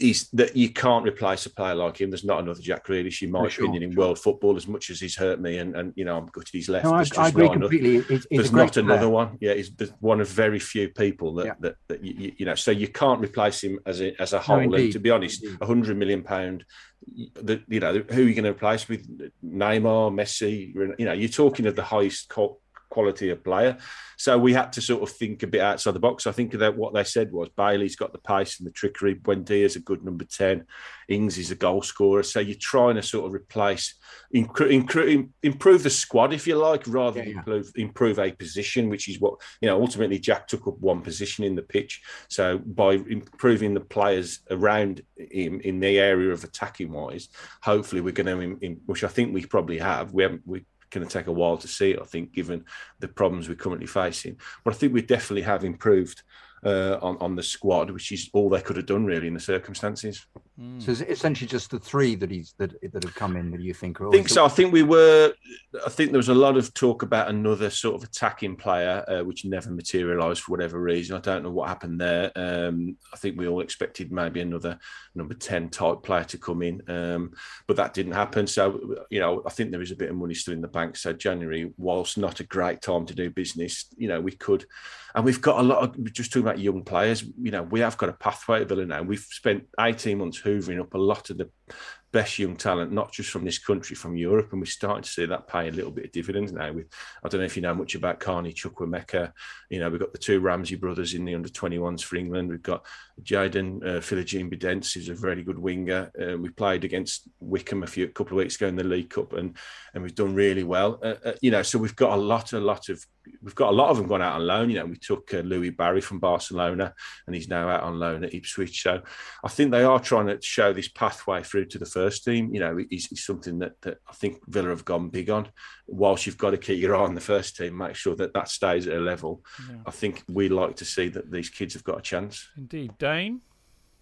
is that you can't replace a player like him. There's not another Jack Grealish, in my sure, opinion, in world football. As much as he's hurt me, and, and you know, I'm gutted he's left. No, I- I agree not another- completely. He's- he's there's not another player. one. Yeah, he's one of very few people that Yeah. that, that you, you- know. So you can't replace him as a as a No, whole. and to be honest, a hundred million pound. The, you know who are you going to replace with Neymar, Messi? You know, you're talking of the highest co- quality of player. So we had to sort of think a bit outside the box. I think that what they said was Bailey's got the pace and the trickery. Buendia's a good number 10. Ings is a goal scorer. So you're trying to sort of replace, incre- incre- improve the squad, if you like, rather than improve, improve a position, which is what, you know, ultimately Jack took up one position in the pitch. So by improving the players around him in the area of attacking wise, hopefully we're going to, which I think we probably have, we haven't, we going to take a while to see it, I think, given the problems we're currently facing. But I think we definitely have improved uh, on, on the squad, which is all they could have done, really, in the circumstances. So is it essentially just the three that he's that that have come in that you think are I think so. I think we were. I think there was a lot of talk about another sort of attacking player, uh, which never materialised for whatever reason. I don't know what happened there. Um, I think we all expected maybe another number ten type player to come in, um, but that didn't happen. So you know, I think there is a bit of money still in the bank. So January, whilst not a great time to do business, you know, we could, and we've got a lot of. We're just talking about young players, you know, we have got a pathway at Villa now. We've spent eighteen months hoovering up a lot of the best young talent, not just from this country, from Europe, and we're starting to see that pay a little bit of dividends now. With I don't know if you know much about Carney Chukwuemeka. You know, we've got the two Ramsey brothers in the under 21s for England. We've got Jaden uh, Philogene who's a very good winger. Uh, we played against Wycombe a few a couple of weeks ago in the League Cup, and and we've done really well. Uh, uh, you know, so we've got a lot, a lot of we've got a lot of them gone out on loan. You know, we took uh, Louie Barry from Barcelona, and he's now out on loan at Ipswich. So I think they are trying to show this pathway through to the first team. You know, is, is something that, that I think Villa have gone big on. Whilst you've got to keep your eye on the first team, make sure that that stays at a level. Yeah. I think we like to see that these kids have got a chance. Indeed, Dane.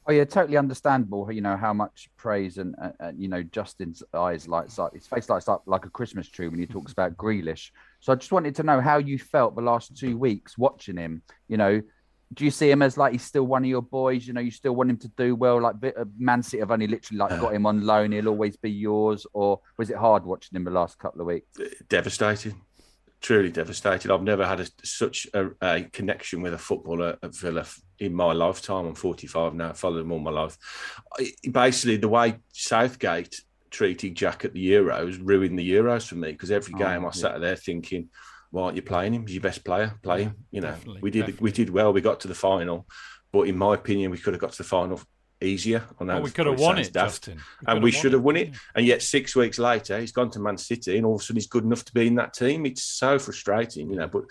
Oh yeah, totally understandable. You know how much praise and, and, and you know Justin's eyes lights up, his face lights up like a Christmas tree when he talks [laughs] about Grealish. So I just wanted to know how you felt the last two weeks watching him. You know, do you see him as like he's still one of your boys? You know, you still want him to do well. Like bit uh, Man City have only literally like got him on loan. He'll always be yours. Or was it hard watching him the last couple of weeks? Devastated, truly devastated. I've never had a, such a, a connection with a footballer at Villa in my lifetime. I'm 45 now. I've followed him all my life. I, basically, the way Southgate treated Jack at the Euros ruined the Euros for me because every Oh, game I yeah. sat there thinking, "Why aren't you playing him? He's your best player. Play him." You know, we did definitely. we did well. We got to the final, but in my opinion, we could have got to the final easier. I know Oh, we could have won it, daft, Justin. We and we should have won it. And yet, six weeks later, he's gone to Man City, and all of a sudden, he's good enough to be in that team. It's so frustrating, you know. But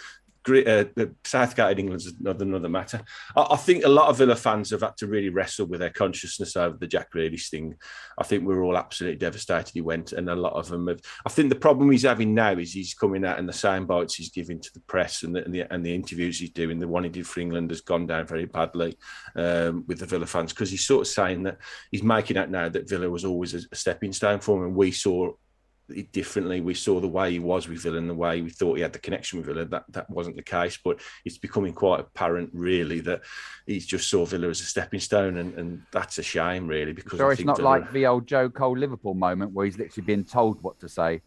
great, uh, Southgate in England's another, another matter. I, I think a lot of Villa fans have had to really wrestle with their consciousness over the Jack Grealish thing. I think we are all absolutely devastated he went, and a lot of them have. I think the problem he's having now is he's coming out and the sound bites he's giving to the press and the, and the, and the interviews he's doing. The one he did for England has gone down very badly um, with the Villa fans because he's sort of saying that he's making out now that Villa was always a, a stepping stone for him, and we saw differently. We saw the way he was with Villa and the way we thought he had the connection with Villa. That that wasn't the case, but it's becoming quite apparent, really, that he's just saw Villa as a stepping stone, and, and that's a shame, really, because I it's think not like the old Joe Cole Liverpool moment where he's literally being told what to say.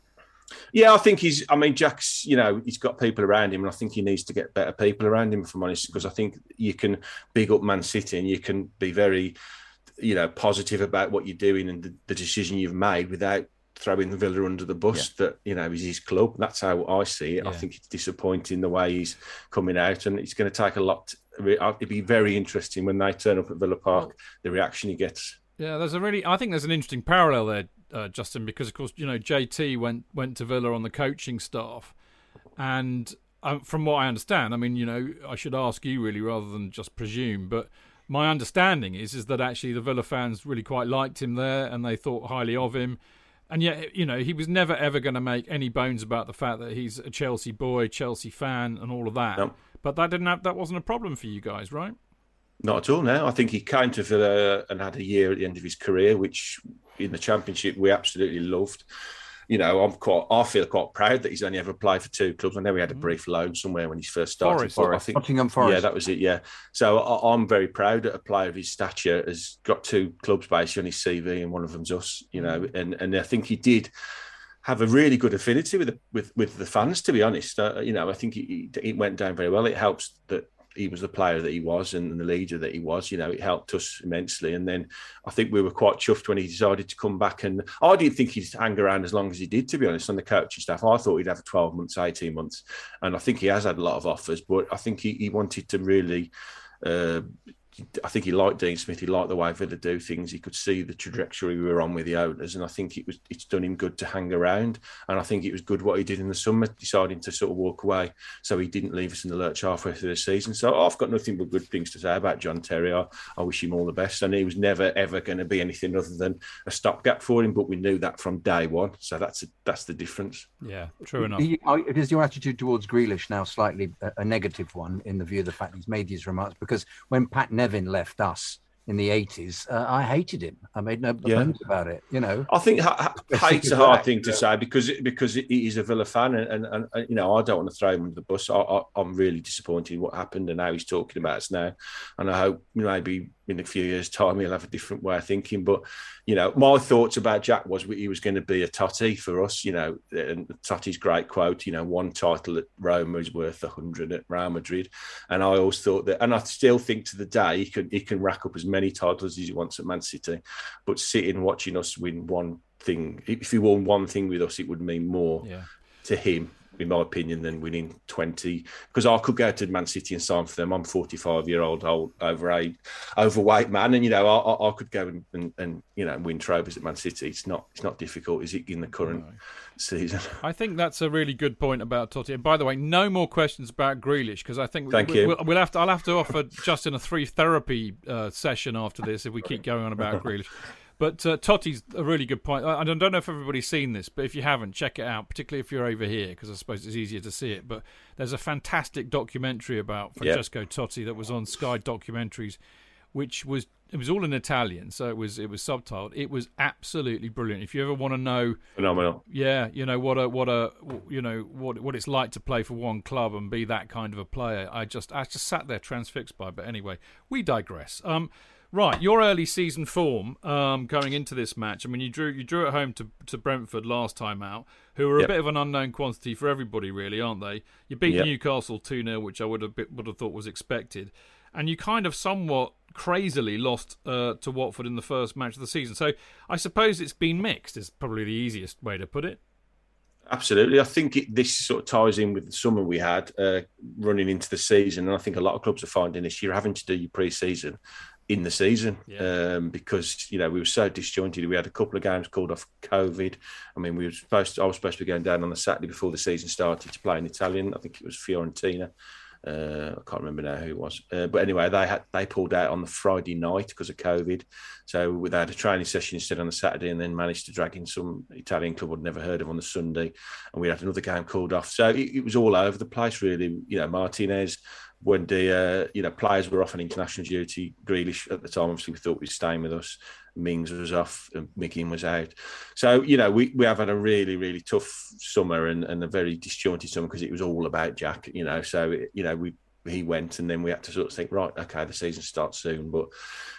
Yeah, I think he's. I mean, Jack's. You know, he's got people around him, and I think he needs to get better people around him. If I'm honest, because I think you can big up Man City and you can be very, you know, positive about what you're doing and the, the decision you've made without throwing the Villa under the bus. That you know is his club. That's how I see it. I think it's disappointing the way he's coming out, and it's going to take a lot. It'd be very interesting when they turn up at Villa Park, the reaction he gets. Yeah, there's a really. I think there's an interesting parallel there, uh, Justin, because of course you know JT went went to Villa on the coaching staff, and um, from what I understand, I mean you know I should ask you really rather than just presume, but my understanding is is that actually the Villa fans really quite liked him there and they thought highly of him. And yet, you know, he was never ever going to make any bones about the fact that he's a Chelsea boy, Chelsea fan, and all of that. No. But that didn't have, that wasn't a problem for you guys, right? Not at all. Now I think he came to Villa and had a year at the end of his career, which in the Championship we absolutely loved. You know, I'm quite. I feel quite proud that he's only ever played for two clubs. I know he had a brief loan somewhere when he first started. Forest. but I Forest. think Nottingham Forest. Yeah, that was it. Yeah. So I, I'm very proud that a player of his stature has got two clubs basically on his CV, and one of them's us. You know, and and I think he did have a really good affinity with the, with with the fans. To be honest, uh, you know, I think it, it went down very well. It helps that he was the player that he was and the leader that he was. You know, it helped us immensely. And then I think we were quite chuffed when he decided to come back. And I didn't think he'd hang around as long as he did. To be honest, on the coaching staff, I thought he'd have twelve months, eighteen months, and I think he has had a lot of offers. But I think he, he wanted to really. Uh, I think he liked Dean Smith. He liked the way Villa do things. He could see the trajectory we were on with the owners, and I think it was it's done him good to hang around. And I think it was good what he did in the summer, deciding to sort of walk away, so he didn't leave us in the lurch halfway through the season. So I've got nothing but good things to say about John Terry. I, I wish him all the best, and he was never ever going to be anything other than a stopgap for him. But we knew that from day one, so that's a, that's the difference. Yeah, true enough. He- Is your attitude towards Grealish now slightly a, a negative one in the view of the fact he's made these remarks? Because when Pat Nevin left us in the 80s, uh, I hated him. I made no Yeah. bones about it, you know. I think ha- ha- hate's a hard thing to say because because he's a Villa fan, and, and, and, you know I don't want to throw him under the bus. I, I, I'm really disappointed in what happened and how he's talking about us now, and I hope maybe in a few years' time he'll have a different way of thinking. But you know, my thoughts about Jack was he was going to be a Totti for us. You know, and Totti's great quote. You know, one title at Roma is worth a hundred at Real Madrid, and I always thought that, and I still think to the day he can he can rack up as many titles as he wants at Man City, but sitting watching us win one thing, if he won one thing with us, it would mean more Yeah. to him. In my opinion, than winning twenty, because I could go to Man City and sign for them. I'm 45 year old, old overweight, overweight man, and you know I, I, I could go and, and, and you know win trophies at Man City. It's not it's not difficult, is it, in the current season? [laughs] I think that's a really good point about Totti. And by the way, no more questions about Grealish because I think Thank we, you. We'll, we'll have to. I'll have to offer Justin a three therapy uh, session after this if we keep going on about [laughs] Grealish. But uh, Totti's a really good point. I, I don't know if everybody's seen this, but if you haven't, check it out. Particularly if you're over here, because I suppose it's easier to see it. But there's a fantastic documentary about. Francesco Totti that was on Sky Documentaries, which was it was all in Italian, so it was it was subtitled. It was absolutely brilliant. If you ever want to know Phenomenal. yeah, you know what a what a you know what what it's like to play for one club and be that kind of a player. I just I just sat there transfixed by. it. But anyway, we digress. Um, right, your early season form um, going into this match. I mean, you drew you drew at home to to Brentford last time out, who are a Yep. bit of an unknown quantity for everybody, really, aren't they? You beat Yep. Newcastle two 0 which I would have bit- would have thought was expected. And you kind of somewhat crazily lost uh, to Watford in the first match of the season. So I suppose it's been mixed. Is probably the easiest way to put it. Absolutely. I think it, this sort of ties in with the summer we had uh, running into the season. And I think a lot of clubs are finding this year having to do your pre season in the season um, because, you know, we were so disjointed. We had a couple of games called off COVID. I mean, we were supposed to, I was supposed to be going down on the Saturday before the season started to play in Italian. I think it was Fiorentina. Uh, I can't remember now who it was, uh, but anyway, they had they pulled out on the Friday night because of COVID. So they had a training session instead on the Saturday, and then managed to drag in some Italian club I'd never heard of on the Sunday, and we had another game called off. So it, it was all over the place, really. You know, Martinez, when the uh, you know players were off on international duty, Grealish at the time obviously we thought was staying with us. Mings was off, and McGinn was out. So you know we, we have had a really really tough summer and, and a very disjointed summer because it was all about Jack. You know, so it, you know we he went and then we had to sort of think right okay the season starts soon but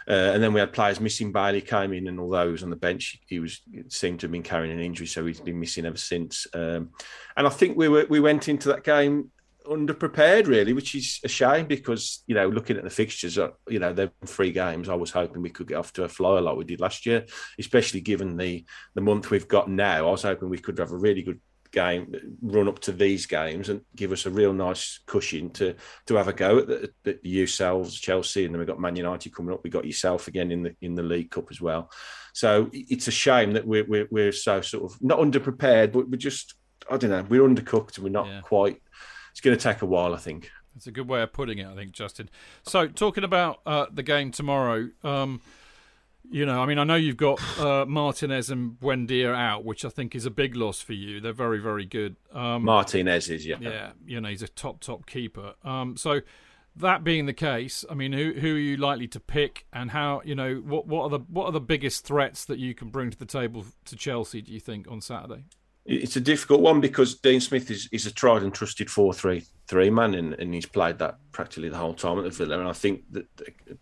uh, and then we had players missing Bailey came in and although he was on the bench he was seemed to have been carrying an injury so he's been missing ever since um, and I think we were we went into that game underprepared really which is a shame because you know looking at the fixtures uh, you know they're three games I was hoping we could get off to a flyer like we did last year especially given the the month we've got now. I was hoping we could have a really good game run up to these games and give us a real nice cushion to to have a go at, the, at yourselves Chelsea and then we've got Man United coming up. We've got yourself again in the in the League Cup as well. So it's a shame that we're we're, we're so sort of not underprepared but we're just I don't know we're undercooked and we're not quite it's going to take a while I think That's a good way of putting it, I think, Justin. So, talking about uh, the game tomorrow, um, you know, I mean, I know you've got uh, Martinez and Buendia out, which I think is a big loss for you. They're very, very good. Um, Martinez is yeah yeah, you know, he's a top, top keeper. Um, so, that being the case, I mean, who who are you likely to pick, and how you know what what are the what are the biggest threats that you can bring to the table to Chelsea? Do you think on Saturday? It's a difficult one because Dean Smith is, is a tried and trusted 4 3 3 man, and, and he's played that practically the whole time at the Villa. And I think that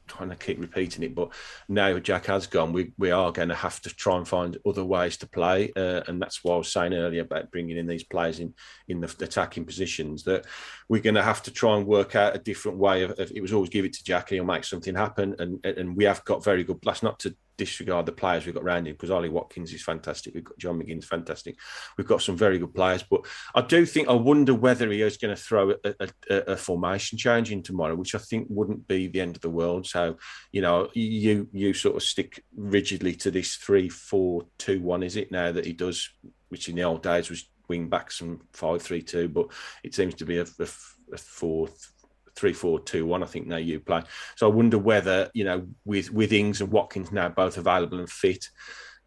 trying to keep repeating it, but now Jack has gone, we, we are going to have to try and find other ways to play. Uh, and that's why I was saying earlier about bringing in these players in, in the attacking positions that we're going to have to try and work out a different way of, of it was always give it to Jack and he'll make something happen. And, and we have got very good, that's not to disregard the players we've got around him because Ollie Watkins is fantastic. We've got John McGinn's fantastic. We've got some very good players, but I do think I wonder whether he is going to throw a, a, a, formation change in tomorrow, which I think wouldn't be the end of the world. So you know, you you sort of stick rigidly to this three four two one, is it now that he does, which in the old days was wing backs and five three two, but it seems to be a, a, a fourth three four two one. I think now you play. So I wonder whether you know with with Ings and Watkins now both available and fit,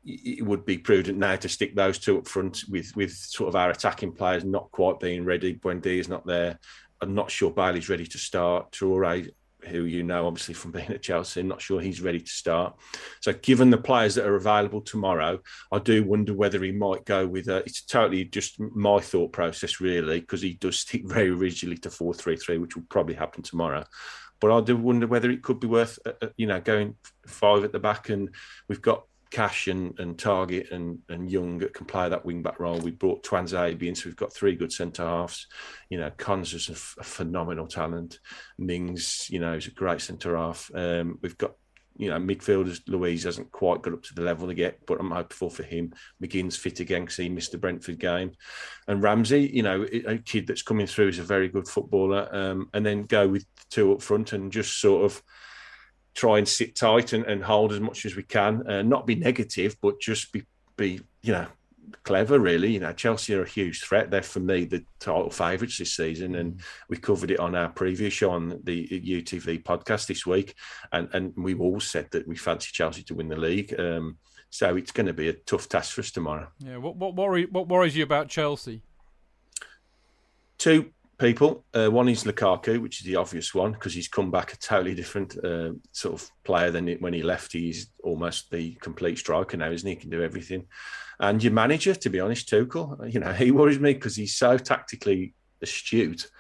it would be prudent now to stick those two up front with with sort of our attacking players not quite being ready. Buendia is not there. I'm not sure Bailey's ready to start. Traore who you know obviously from being at Chelsea. I'm not sure he's ready to start. So, given the players that are available tomorrow, I do wonder whether he might go with a. It's totally just my thought process, really, because he does stick [laughs] very rigidly to four three three, which will probably happen tomorrow. But I do wonder whether it could be worth, uh, uh you know, going five at the back, and we've got Cash and, and Targett and, and Young can play that wing back role. We brought Tuanzebe in, so we've got three good centre halves. You know, Cons is a, f- a phenomenal talent. Mings, you know, is a great centre half. Um, we've got you know, midfielders, Luiz hasn't quite got up to the level get, but I'm hopeful for him. McGinn's fit again because he missed the Brentford game. And Ramsey, you know, a kid that's coming through is a very good footballer. Um, and then go with two up front and just sort of try and sit tight and, and hold as much as we can, uh, not be negative, but just be be you know clever. Really, you know, Chelsea are a huge threat. They're for me the title favourites this season, and mm. we covered it on our previous show on the UTV podcast this week, and and we all said that we fancy Chelsea to win the league. Um, so it's going to be a tough task for us tomorrow. Yeah. What what worry what worries you about Chelsea? Two people. Uh, one is Lukaku, which is the obvious one because he's come back a totally different uh, sort of player than when he left. He's almost the complete striker now, isn't he? He can do everything. And your manager, to be honest, Tuchel, you know, [laughs] he worries me because he's so tactically astute.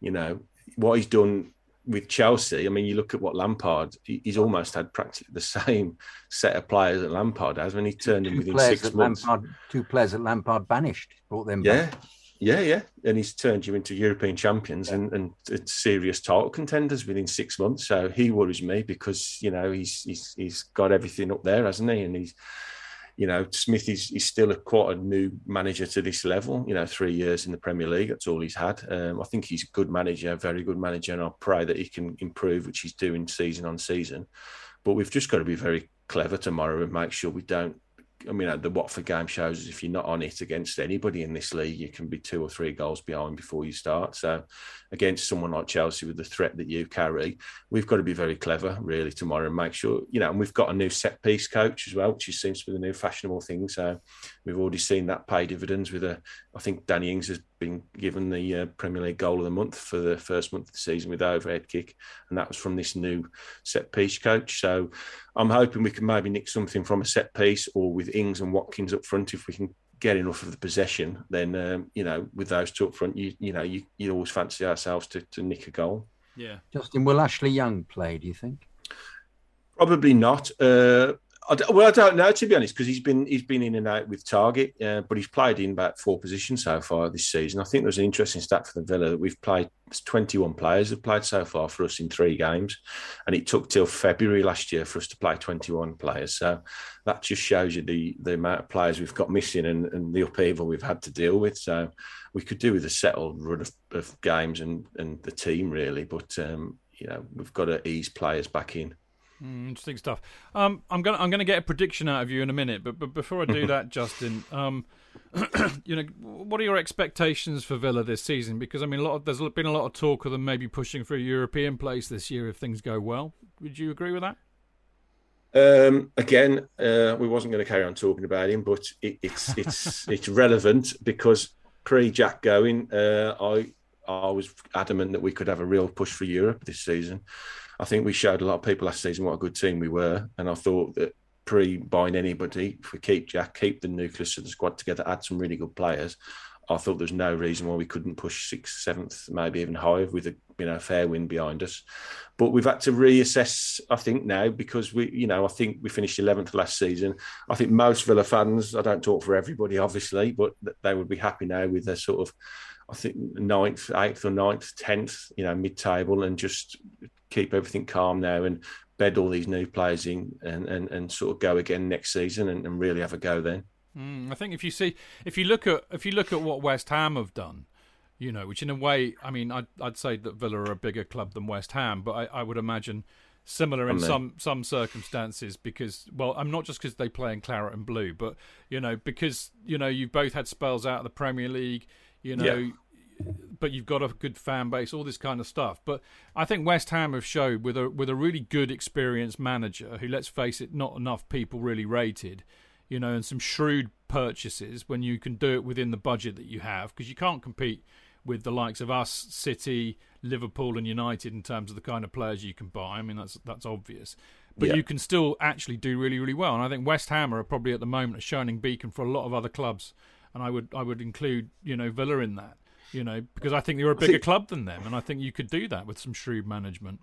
You know what he's done with Chelsea. I mean, you look at what Lampard. He's almost had practically the [laughs] same set of players that Lampard has when he turned them within six months. Lampard, two players that Lampard banished, brought them yeah. back. Yeah, yeah, and he's turned you into European champions yeah. and, and serious title contenders within six months. So he worries me because you know he's he's he's got everything up there, hasn't he? And he's you know Smith is he's still a quite a new manager to this level. You know, three years in the Premier League, that's all he's had. Um, I think he's a good manager, a very good manager, and I pray that he can improve, which he's doing season on season. But we've just got to be very clever tomorrow and make sure we don't I mean, the Watford game shows if you're not on it against anybody in this league, you can be two or three goals behind before you start. So, against someone like Chelsea with the threat that you carry, we've got to be very clever, really, tomorrow and make sure, you know, and we've got a new set piece coach as well, which seems to be the new fashionable thing. So, we've already seen that pay dividends with a, I think Danny Ings has been given the uh, Premier League goal of the month for the first month of the season with overhead kick, and that was from this new set piece coach. So I'm hoping we can maybe nick something from a set piece or with Ings and Watkins up front if we can get enough of the possession. Then um, you know with those two up front, you you know you you always fancy ourselves to, to nick a goal. Yeah, Justin, will Ashley Young play? Do you think? Probably not. Uh, I well, I don't know to be honest because he's been he's been in and out with Targett, uh, but he's played in about four positions so far this season. I think there's an interesting stat for the Villa that we've played 21 players have played so far for us in three games, and it took till February last year for us to play 21 players. So that just shows you the the amount of players we've got missing and, and the upheaval we've had to deal with. So we could do with a settled run of, of games and and the team really, but um, you know we've got to ease players back in. Mm, interesting stuff. Um, I'm gonna I'm gonna get a prediction out of you in a minute, but but before I do [laughs] that, Justin, um, [clears throat] you know, what are your expectations for Villa this season? Because I mean, a lot of, there's been a lot of talk of them maybe pushing for a European place this year if things go well. Would you agree with that? Um, again, uh, we wasn't going to carry on talking about him, but it, it's it's [laughs] it's relevant because pre Jack going, uh, I I was adamant that we could have a real push for Europe this season. I think we showed a lot of people last season what a good team we were, and I thought that pre buying anybody, if we keep Jack, keep the nucleus of the squad together, add some really good players, I thought there's no reason why we couldn't push sixth, seventh, maybe even higher with a you know fair win behind us. But we've had to reassess, I think, now because we, you know, I think we finished eleventh last season. I think most Villa fans, I don't talk for everybody, obviously, but they would be happy now with their sort of, I think ninth, eighth or ninth, tenth, you know, mid-table, and just keep everything calm now and bed all these new players in and and, and sort of go again next season and, and really have a go then. Mm, I think if you see, if you look at, if you look at what West Ham have done, you know, which in a way, I mean, I'd, I'd say that Villa are a bigger club than West Ham, but I, I would imagine similar in some some circumstances because, well, I'm not just because they play in claret and blue, but you know, because you know you've both had spells out of the Premier League, you know. Yeah. But you've got a good fan base, all this kind of stuff. But I think West Ham have showed with a with a really good, experienced manager who, let's face it, not enough people really rated you know, and some shrewd purchases when you can do it within the budget that you have, because you can't compete with the likes of us, City, Liverpool, and United in terms of the kind of players you can buy. I mean, that's that's obvious, but yeah. you can still actually do really, really well. And I think West Ham are probably at the moment a shining beacon for a lot of other clubs, and I would I would include you know Villa in that, you know, because I think you're a bigger think... club than them, and I think you could do that with some shrewd management.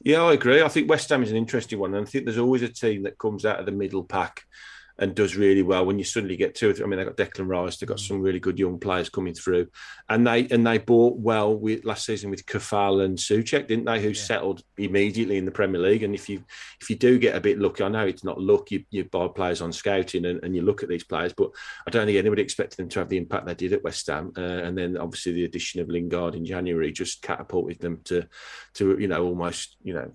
Yeah, I agree. I think West Ham is an interesting one, and I think there's always a team that comes out of the middle pack and does really well when you suddenly get two or three. I mean, they got Declan Rice, they got mm. some really good young players coming through, and they and they bought well with last season with Coufal and Soucek, didn't they? Who yeah. settled immediately in the Premier League. And if you if you do get a bit lucky, I know it's not luck. You, you buy players on scouting and, and you look at these players, but I don't think anybody expected them to have the impact they did at West Ham. Uh, and then obviously the addition of Lingard in January just catapulted them to to you know almost you know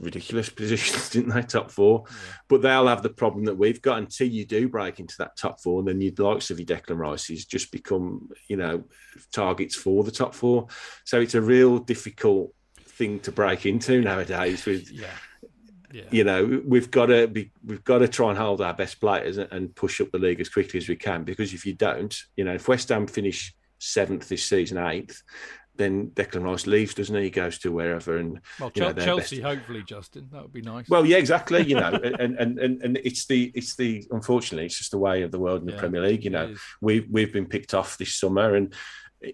ridiculous [laughs] positions, didn't they? Top four, yeah. but they'll have the problem that we've got until you do break into that top four, then you'd likes of your Declan Rice's just become, you know, targets for the top four. So it's a real difficult thing to break into nowadays. With yeah. Yeah. you know, we've got to be, we've got to try and hold our best players and push up the league as quickly as we can. Because if you don't, you know, if West Ham finish seventh this season, eighth, then Declan Rice leaves, doesn't he? He goes to wherever, and well, know, Chelsea, best... hopefully, Justin, that would be nice. Well, yeah, exactly. You know, [laughs] and, and and and it's the it's the unfortunately, it's just the way of the world in the yeah, Premier League. You know, we've we've been picked off this summer, and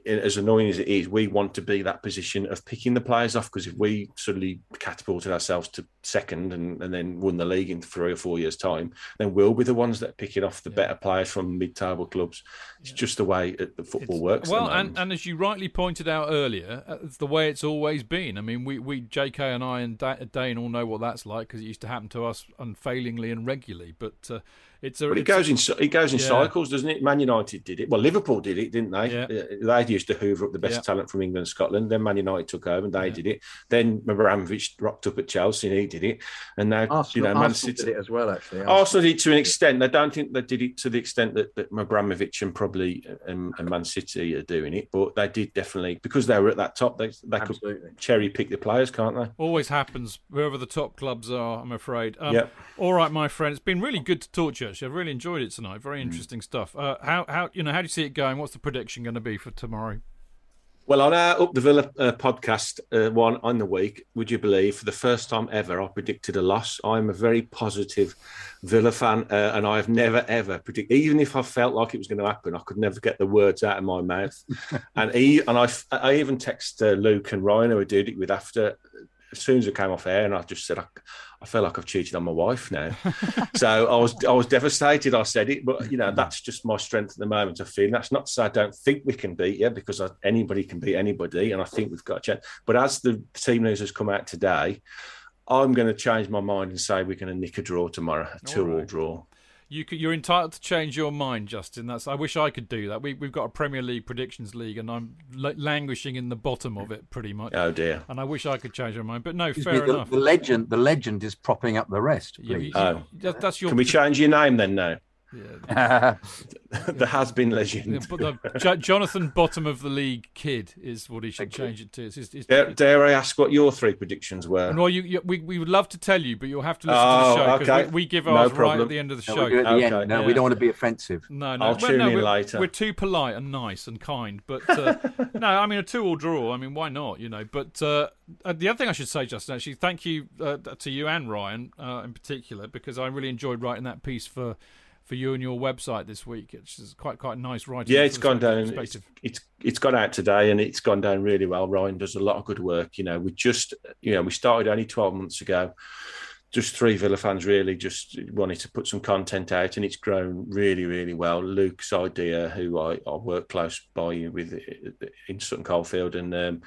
as annoying as it is, we want to be that position of picking the players off because if we suddenly catapulted ourselves to second and, and then won the league in three or four years' time, then we'll be the ones that are picking off the yeah. better players from mid-table clubs. It's yeah. just the way the football it's, works. Well, and, and as you rightly pointed out earlier, it's the way it's always been. I mean, we, we JK and I and Dane all know what that's like because it used to happen to us unfailingly and regularly. But uh, it's a. But it goes in. It goes in yeah. cycles, doesn't it? Man United did it. Well, Liverpool did it, didn't they? Yeah. They used to hoover up the best yeah. talent from England and Scotland. Then Man United took over and they yeah. did it. Then Abramovich rocked up at Chelsea and he did it. And now Arsenal, you know Man Arsenal City did it as well. Actually, Arsenal. Arsenal did it to an extent. I don't think they did it to the extent that, that Abramovich and probably and, and, Man City are doing it, but they did definitely because they were at that top. They they Absolutely. could cherry pick the players, can't they? Always happens wherever the top clubs are. I'm afraid. Um, yeah. All right, my friend. It's been really good to talk to you. Actually, I've really enjoyed it tonight. Very mm. interesting mm. stuff. Uh, how how you know how do you see it going? What's the prediction going to be for tomorrow? Well, on our Up the Villa uh, podcast uh, one on the week, would you believe, for the first time ever, I predicted a loss. I'm a very positive Villa fan, uh, and I have never ever predicted, even if I felt like it was going to happen, I could never get the words out of my mouth. [laughs] and he and I, I even texted uh, Luke and Ryan, who I did it with after, as soon as it came off air, and I just said, I, I feel like I've cheated on my wife now. so I was I was devastated. I said it, but you know that's just my strength at the moment. I feel that's not to say I don't think we can beat you because I, anybody can beat anybody, and I think we've got a chance. But as the team news has come out today, I'm going to change my mind and say we're going to nick a draw tomorrow, a two-all right. draw. You are entitled to change your mind, Justin. That's. I wish I could do that. We, we've got a Premier League predictions league, and I'm languishing in the bottom of it pretty much. Oh dear! And I wish I could change my mind, but no, fair me, enough. The, the, legend, the legend is propping up the rest. Yeah, oh, that's your. Can we change your name then? Now. Yeah. [laughs] the has been legend. Yeah, but the, Jo- Jonathan Bottom of the League Kid is what he should change it to. It's, it's, it's, Dare, dare I ask what your three predictions were? and well, you, you, we, we would love to tell you, but you'll have to listen Oh, to the show because okay. we, we give No ours right at the end of the No, show. we do it at the Okay. end. No, Yeah. we don't want to be offensive. No, no, I'll well, tune no, in we're, later. We're too polite and nice and kind, but uh, [laughs] no, I mean a two-all draw. I mean, why not? You know, but uh, uh, the other thing I should say, Justin, actually, thank you uh, to you and Ryan uh, in particular because I really enjoyed writing that piece for for you and your website this week. It's just quite quite nice writing. Yeah, it's gone down. It's, it's it's gone out today, and it's gone down really well. Ryan does a lot of good work. You know, we just you know we started only twelve months ago. Just three Villa fans really just wanted to put some content out, and it's grown really, really well. Luke's idea, who I, I work close by with in Sutton Coldfield, and um,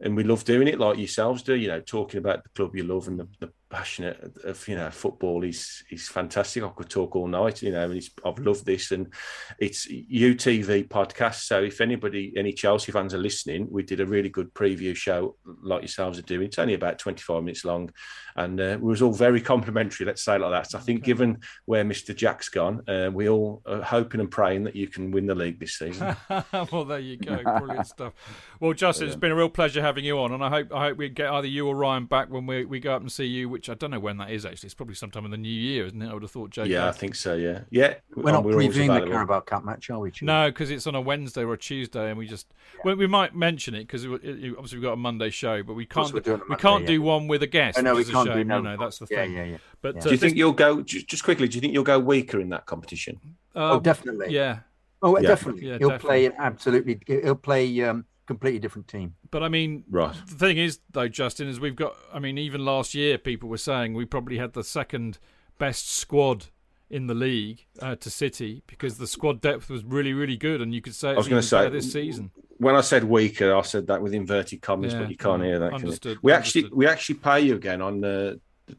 and we love doing it like yourselves do. You know, talking about the club you love and the, the passionate of you know football He's is fantastic. I could talk all night. You know, and it's, I've loved this, and it's UTV podcast. So if anybody, any Chelsea fans are listening, we did a really good preview show like yourselves are doing. It's only about twenty five minutes long, and uh, it was all very complimentary. Let's say like that. So I think, given where Mister Jack's gone, uh, we all are hoping and praying that you can win the league this season. [laughs] well, there you go. [laughs] Brilliant stuff. Well, Justin, it's been a real pleasure having you on, and I hope I hope we get either you or Ryan back when we we go up and see you. Which I don't know when that is. Actually, it's probably sometime in the new year, isn't it? I would have thought. JK. yeah, I think so. Yeah, yeah. We're not We're previewing the. Carabao Cup match, are we? Stu? No, because it's on a Wednesday or a Tuesday, and we just well, we might mention it because obviously we've got a Monday show, but we can't we're we Monday, can't yeah. do one with a guest. Oh, no, we can't do shame. no. no, that's the thing. yeah, yeah. But Yeah. uh, Do you think this- you'll go just, just quickly? Do you think you'll go weaker in that competition? Oh, um, definitely. Yeah, Oh, Yeah. definitely. Yeah, he'll definitely. play absolutely. He'll play um, completely different team. But I mean, Right. the thing is, though, Justin, is we've got. I mean, even last year, people were saying we probably had the second best squad in the league uh, to City because the squad depth was really, really good, and you could say I was it's going to say this season. When I said weaker, I said that with inverted commas, Yeah, but you can't yeah, hear that. can you? understood, We actually we actually pay you again on uh,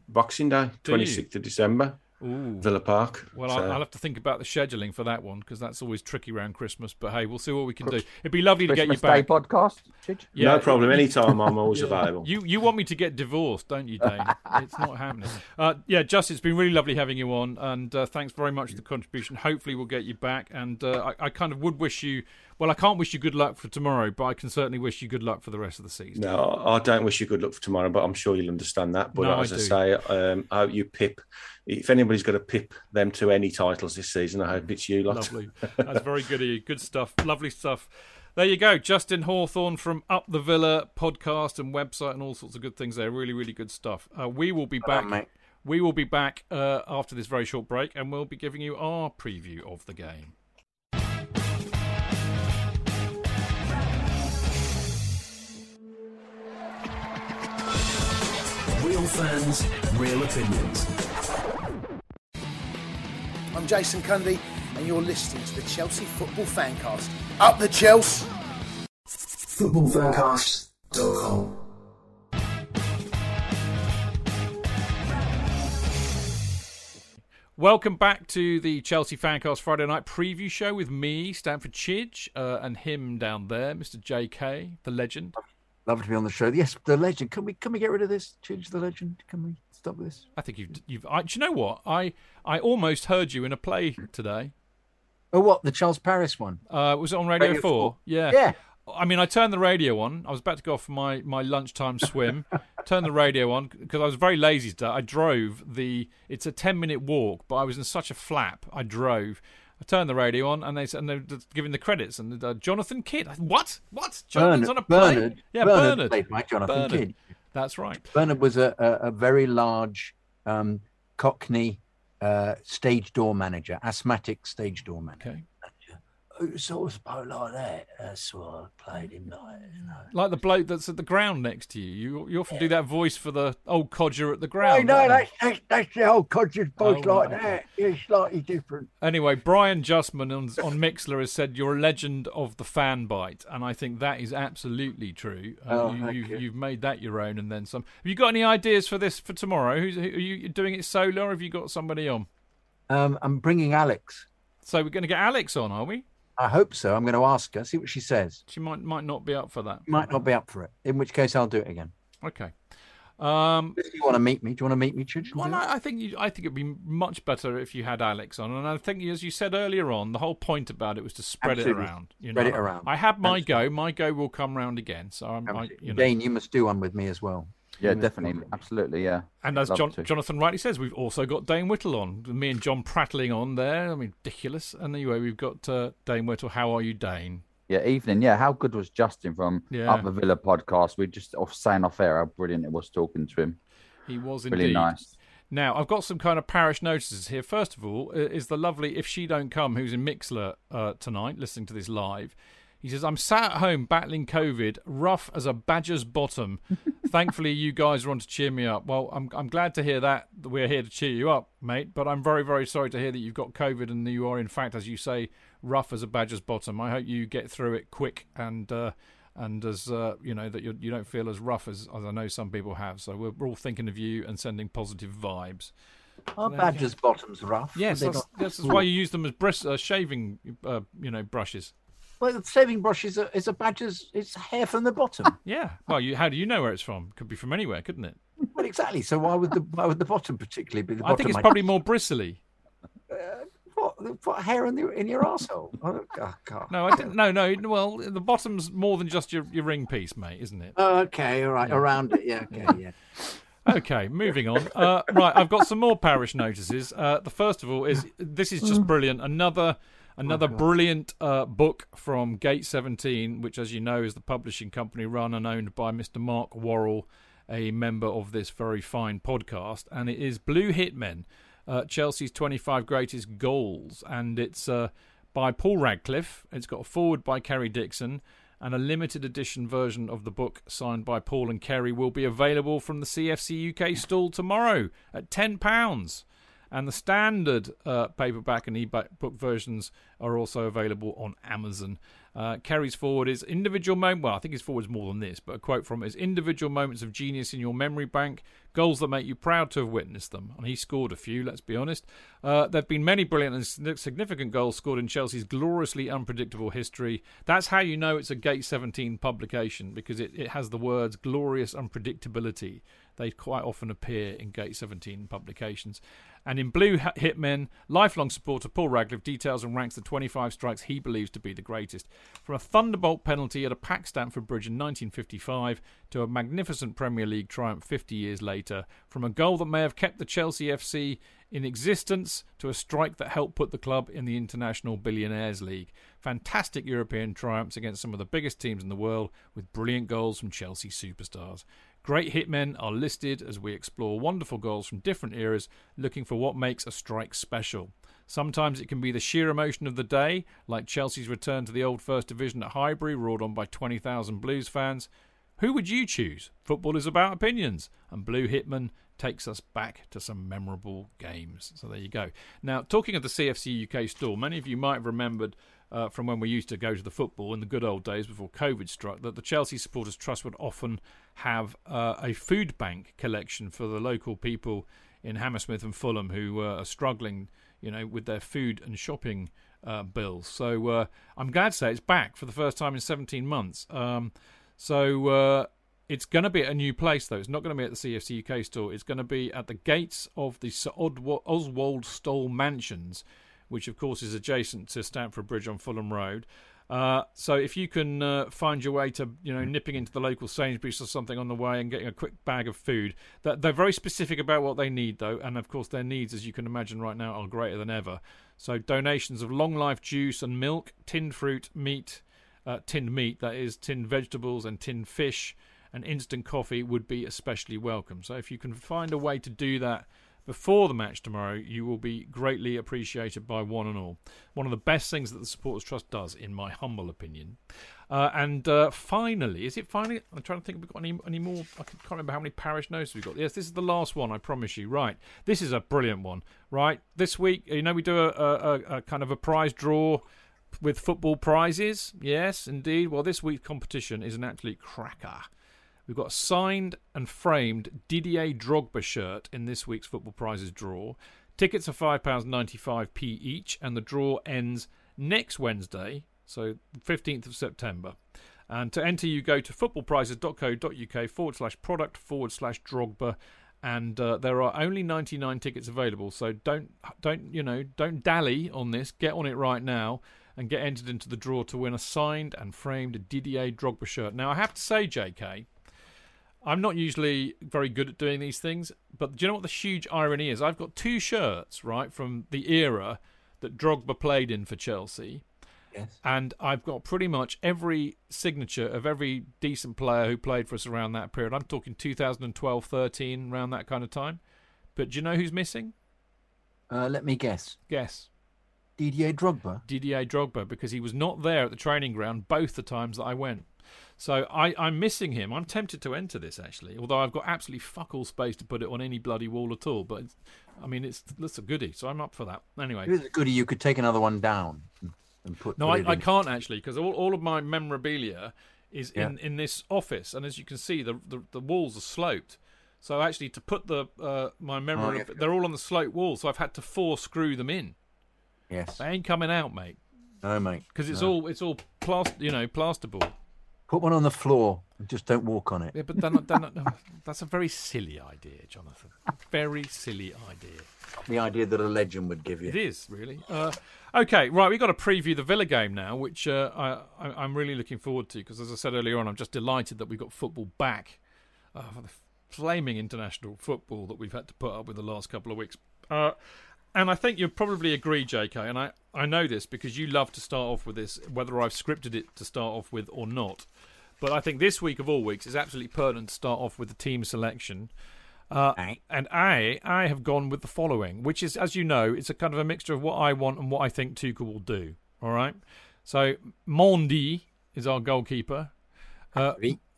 Boxing Day, twenty sixth of December, Ooh. Villa Park. Well, So- I'll, I'll have to think about the scheduling for that one because that's always tricky around Christmas. But hey, we'll see what we can do. It'd be lovely to get you Christmas Day podcast. Chidge? no problem. Anytime, I'm always [laughs] Yeah. available. You you want me to get divorced, don't you, Dane? [laughs] it's not happening. Uh, yeah, Justin, it's been really lovely having you on, and uh, thanks very much for the contribution. Hopefully, we'll get you back, and uh, I, I kind of would wish you. Well, I can't wish you good luck for tomorrow, but I can certainly wish you good luck for the rest of the season. No, I don't wish you good luck for tomorrow, but I'm sure you'll understand that. But No, as I I, say, um, I hope you pip. If anybody's got to pip them to any titles this season, I hope it's you lot. Lovely. That's very good of you. Good stuff. Lovely stuff. There you go. Justin Hawthorne from Up the Villa podcast and website and all sorts of good things there. Really, really good stuff. Uh, we will be back. done, mate. we will be back uh, after this very short break and we'll be giving you our preview of the game. Fans, real opinions. I'm Jason Cundy, and you're listening to the Chelsea Football Fancast. Up the Chelsea! Footballfancast.com. Welcome back to the Chelsea Fancast Friday night preview show with me, Stamford Chidge, uh, and him down there, Mr. JK, the legend. Love to be on the show. Yes, the legend. Can we can we get rid of this? Change the legend. Can we stop this? I think you've. you've I, do you know what? I, I almost heard you in a play today. Oh, what the Charles Paris one? Uh, was it on Radio, Radio 4? 4. Yeah. Yeah. I mean, I turned the radio on. I was about to go off for my, my lunchtime swim. [laughs] turned the radio on because I was very lazy today. I drove the. It's a 10 minute walk, but I was in such a flap. I drove. I turned the radio on and they said- and they were just giving the credits and uh, Jonathan Kidd. What? What? Jonathan's Bernard- on a play? Bernard- yeah, Bernard Bernard. played by Jonathan Bernard. Kidd. That's right. Bernard was a, a, a very large um, Cockney uh, stage door manager, asthmatic stage door manager. Okay. Who sort of spoke like that? That's what I played him like. You know. Like the bloke that's at the ground next to you. You, you often do that voice for the old codger at the No, ground. no, don't that's, that's, that's the whole Codger's voice Oh, like right. that. It's slightly different. Anyway, Brian Justman on, on Mixlr has said you're a legend of the fan bite, and I think that is absolutely true. Uh, Oh, you, thank you've, you. you've made that your own, and then some. Have you got any ideas for this for tomorrow? Who's, who, are you doing it solo, or have you got somebody on? Um, I'm bringing Alex. So we're going to get Alex on, are we? I hope so. I'm going to ask her, see what she says. She might might not be up for that. Might not be up for it, in which case I'll do it again. Okay. Um, if you want to meet me, do you want to meet me, Chidge? Well, I, I think you, I think it'd be much better if you had Alex on, and I think as you said earlier on, the whole point about it was to spread Absolutely. it around. You Spread know? it around. I had my go. My go will come round again. So I'm, I, you know. Dane, you must do one with me as well. Yeah, definitely, absolutely, yeah. And as John. Jonathan rightly says, we've also got Dane Whittle on. Me and John prattling on there. I mean, ridiculous. And anyway, we've got uh, Dane Whittle. How are you, Dane? Yeah, evening. Yeah, how good was Justin from Yeah. Up the Villa podcast? We just off saying off air how brilliant it was talking to him. He was Really indeed. nice. Now, I've got some kind of parish notices here. First of all, is the lovely If She Don't Come, who's in Mixlr uh, tonight, listening to this live. He says, I'm sat at home battling COVID, rough as a badger's bottom. [laughs] Thankfully, you guys are on to cheer me up. Well, I'm, I'm glad to hear that, that we're here to cheer you up, mate. But I'm very, very sorry to hear that you've got COVID and you are, in fact, as you say, rough as a badger's bottom. I hope you get through it quick and. Uh, and as uh, you know that you're, you don't feel as rough as, as I know some people have. So we're, we're all thinking of you and sending positive vibes. Are There you badgers' bottoms rough? Yes, Are they that's, not- that's why you use them as bris- uh, shaving, uh, you know, brushes. Well, the shaving brush is a, is a badger's. It's hair from the bottom. [laughs] Yeah. Well, you, how do you know where it's from? Could be from anywhere, couldn't it? well, exactly. So why would the why would the bottom particularly be the I think it's probably more bristly. what, what hair in the in your asshole? Oh, God. No, I didn't. No, no. Well, the bottom's more than just your, your ring piece, mate, isn't it? Oh, okay, all right, around it. Yeah, okay, [laughs] yeah. Okay, moving on. Uh, right, I've got some more parish notices. Uh, the first of all is this is just brilliant. Another another brilliant uh, book from Gate 17, which, as you know, is the publishing company run and owned by Mr. Mark Worrell, a member of this very fine podcast, and it is Blue Hitmen, uh, Chelsea's 25 greatest goals, and it's uh, by Paul Radcliffe. It's got a foreword by Kerry Dixon. And a limited edition version of the book signed by Paul and Kerry will be available from the CFC UK stall tomorrow at £10. And the standard uh, paperback and ebook book versions are also available on Amazon. Uh, foreword is individual moment. Well, I think his foreword's more than this, but a quote from it is individual moments of genius in your memory bank, goals that make you proud to have witnessed them. And he scored a few, let's be honest. Uh, there have been many brilliant and significant goals scored in Chelsea's gloriously unpredictable history. That's how you know it's a Gate 17 publication because it, it has the words glorious unpredictability. They quite often appear in Gate 17 publications. And in Blue Hitmen, lifelong supporter Paul Radcliffe details and ranks the 25 strikes he believes to be the greatest. From a thunderbolt penalty at a packed Stamford Bridge in 1955 to a magnificent Premier League triumph 50 years later, from a goal that may have kept the Chelsea FC in existence to a strike that helped put the club in the International Billionaires League. Fantastic European triumphs against some of the biggest teams in the world with brilliant goals from Chelsea superstars. Great hitmen are listed as we explore wonderful goals from different eras, looking for what makes a strike special. Sometimes it can be the sheer emotion of the day, like Chelsea's return to the old First Division at Highbury, roared on by 20,000 Blues fans. Who would you choose? Football is about opinions, and Blue Hitmen takes us back to some memorable games. So there you go. Now, talking of the CFC UK store, many of you might have remembered uh, from when we used to go to the football in the good old days before COVID struck that the Chelsea Supporters Trust would often have uh, a food bank collection for the local people in Hammersmith and Fulham who uh, are struggling, you know, with their food and shopping uh, bills. So uh, I'm glad to say it's back for the first time in 17 months. Um, so uh, it's going to be at a new place, though. It's not going to be at the CFC UK store. It's going to be at the gates of the Sir Oswald Stoll Mansions, which, of course, is adjacent to Stamford Bridge on Fulham Road. Uh, so if you can uh, find your way to, you know, nipping into the local Sainsbury's or something on the way and getting a quick bag of food, that they're very specific about what they need, though, and of course their needs, as you can imagine right now, are greater than ever. So donations of long life juice and milk, tinned fruit, meat, uh, tinned meat, that is, tinned vegetables and tinned fish, and instant coffee would be especially welcome. So if you can find a way to do that before the match tomorrow, you will be greatly appreciated by one and all. One of the best things that the Supporters Trust does, in my humble opinion. Uh, and uh, finally, is it finally? I'm trying to think if we've got any, any more. I can't remember how many parish notes we've got. Yes, this is the last one, I promise you. Right. This is a brilliant one. Right. This week, you know, we do a, a, a kind of a prize draw with football prizes. Yes, indeed. Well, this week's competition is an absolute cracker. We've got a signed and framed Didier Drogba shirt in this week's Football Prizes draw. Tickets are £5.95p each, and the draw ends next Wednesday, so 15th of September. And to enter, you go to footballprizes.co.uk forward slash product forward slash Drogba. And uh, there are only 99 tickets available, so don't don't you know don't dally on this. Get on it right now and get entered into the draw to win a signed and framed Didier Drogba shirt. Now I have to say, J.K., I'm not usually very good at doing these things, but do you know what the huge irony is? I've got two shirts right from the era that Drogba played in for Chelsea. Yes. And I've got pretty much every signature of every decent player who played for us around that period. I'm talking 2012, 13, around that kind of time. But do you know who's missing? Uh, let me guess. Guess. Didier Drogba. Didier Drogba, because he was not there at the training ground both the times that I went. So I, I'm missing him. I'm tempted to enter this actually, although I've got absolutely fuck all space to put it on any bloody wall at all. But I mean, it's that's a goodie, so I'm up for that. Anyway, If it's a goodie, you could take another one down and- put. No, put I, I can't actually because all, all of my memorabilia is Yeah. in, in this office, and as you can see, the the, the walls are sloped. So actually, to put the uh, my memorabilia, yeah. they're all on the sloped wall. So I've had to four screw them in. Yes. They ain't coming out, mate, No, mate. because it's no. all it's all plaster, you know, plasterboard. Put one on the floor and just don't walk on it. Yeah, but then, then that's a very silly idea, Jonathan. Very silly idea. The idea that a legend would give you. It is really. Uh, okay, right. We've got to preview the Villa game now, which uh, I, I, I'm really looking forward to because, as I said earlier on, I'm just delighted that we've got football back uh, for the flaming international football that we've had to put up with the last couple of weeks. And I think you'll probably agree, JK, and I, I know this because you love to start off with this, whether I've scripted it to start off with or not. But I think this week of all weeks is absolutely pertinent to start off with the team selection. Uh, and I, I have gone with the following, which is, as you know, it's a kind of a mixture of what I want and what I think Tuchel will do. All right. So Mendy is our goalkeeper. Uh,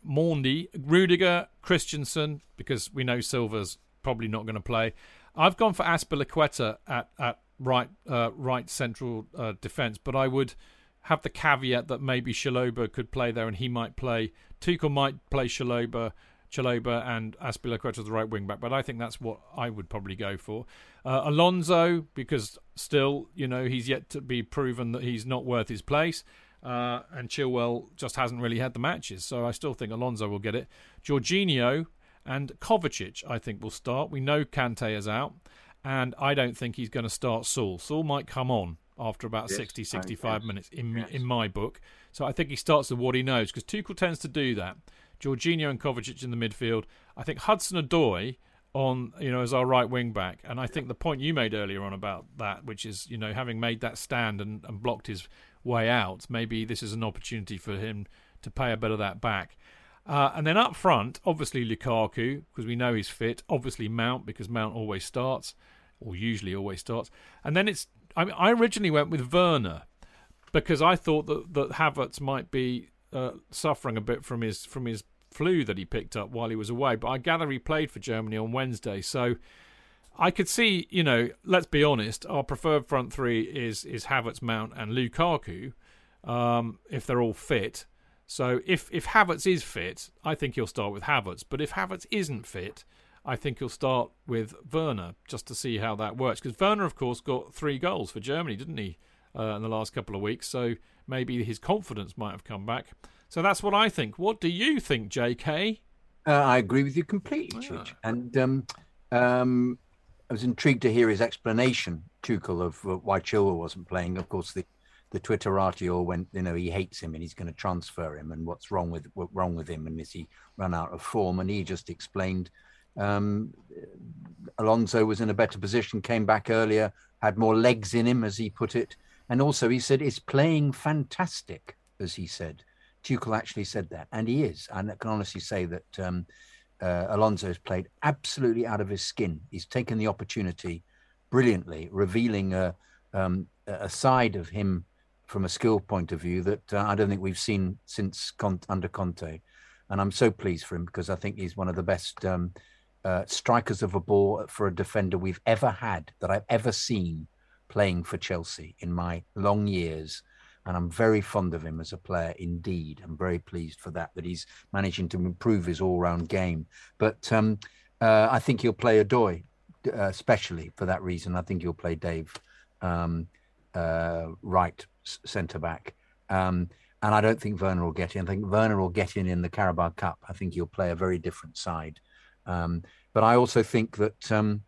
Mendy, Rudiger, Christensen, because we know Silva's probably not going to play. I've gone for Azpilicueta at at right uh, right central uh, defence, but I would have the caveat that maybe Chalobah could play there and he might play. Tuchel might play Chalobah, Chalobah and Azpilicueta as the right wing back, but I think that's what I would probably go for. Uh, Alonso, because still, you know, he's yet to be proven that he's not worth his place. Uh, and Chilwell just hasn't really had the matches, so I still think Alonso will get it. Jorginho and Kovacic, I think, will start. We know Kante is out, and I don't think he's going to start Saul. Saul might come on after about Yes, 60, I- 65 yes, minutes in yes. in my book. So I think he starts with what he knows because Tuchel tends to do that. Jorginho and Kovacic in the midfield. I think Hudson Odoi on you know as our right wing back, and I think the point you made earlier on about that, which is you know having made that stand and, and blocked his way out, maybe this is an opportunity for him to pay a bit of that back. Uh, and then up front, obviously Lukaku because we know he's fit. Obviously Mount because Mount always starts, or usually always starts. And then it's I mean I originally went with Werner because I thought that that Havertz might be uh, suffering a bit from his from his flu that he picked up while he was away. But I gather he played for Germany on Wednesday, so I could see, you know, let's be honest, our preferred front three is is Havertz, Mount, and Lukaku, um, if they're all fit. So if if Havertz is fit, I think he'll start with Havertz. But if Havertz isn't fit, I think he'll start with Werner just to see how that works. Because Werner, of course, got three goals for Germany, didn't he, uh, in the last couple of weeks? So maybe his confidence might have come back. So that's what I think. What do you think, J.K.? Uh, I agree with you completely, Chidge. And um, um, I was intrigued to hear his explanation, Tuchel, of uh, why Chilwell wasn't playing. Of course, the the Twitterati all went, you know, he hates him and he's going to transfer him, and what's wrong with what wrong with him, and is he run out of form? And he just explained um, Alonso was in a better position, came back earlier, had more legs in him, as he put it, and also he said is playing fantastic, as he said. Tuchel actually said that, and he is. And I can honestly say that um, uh, Alonso has played absolutely out of his skin. He's taken the opportunity brilliantly, revealing a, um, a side of him from a skill point of view that uh, I don't think we've seen since under Conte. And I'm so pleased for him because I think he's one of the best um, uh, strikers of a ball for a defender we've ever had, that I've ever seen playing for Chelsea in my long years and I'm very fond of him as a player indeed. I'm very pleased for that that he's managing to improve his all-round game. But um, uh, I think he'll play Odoi, uh, especially for that reason. I think he'll play Dave um, uh, right centre back. Um, and I don't think Werner will get in. I think Werner will get in in the Carabao Cup. I think he'll play a very different side. Um, but I also think that um,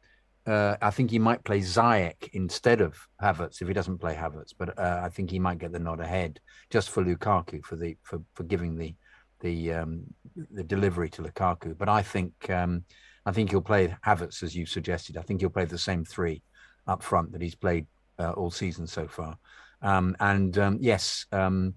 uh, I think he might play Ziyech instead of Havertz if he doesn't play Havertz. But uh, I think he might get the nod ahead just for Lukaku for the for, for giving the the um, the delivery to Lukaku. But I think um, I think he'll play Havertz as you suggested. I think he'll play the same three up front that he's played uh, all season so far. Um, and um, yes, um,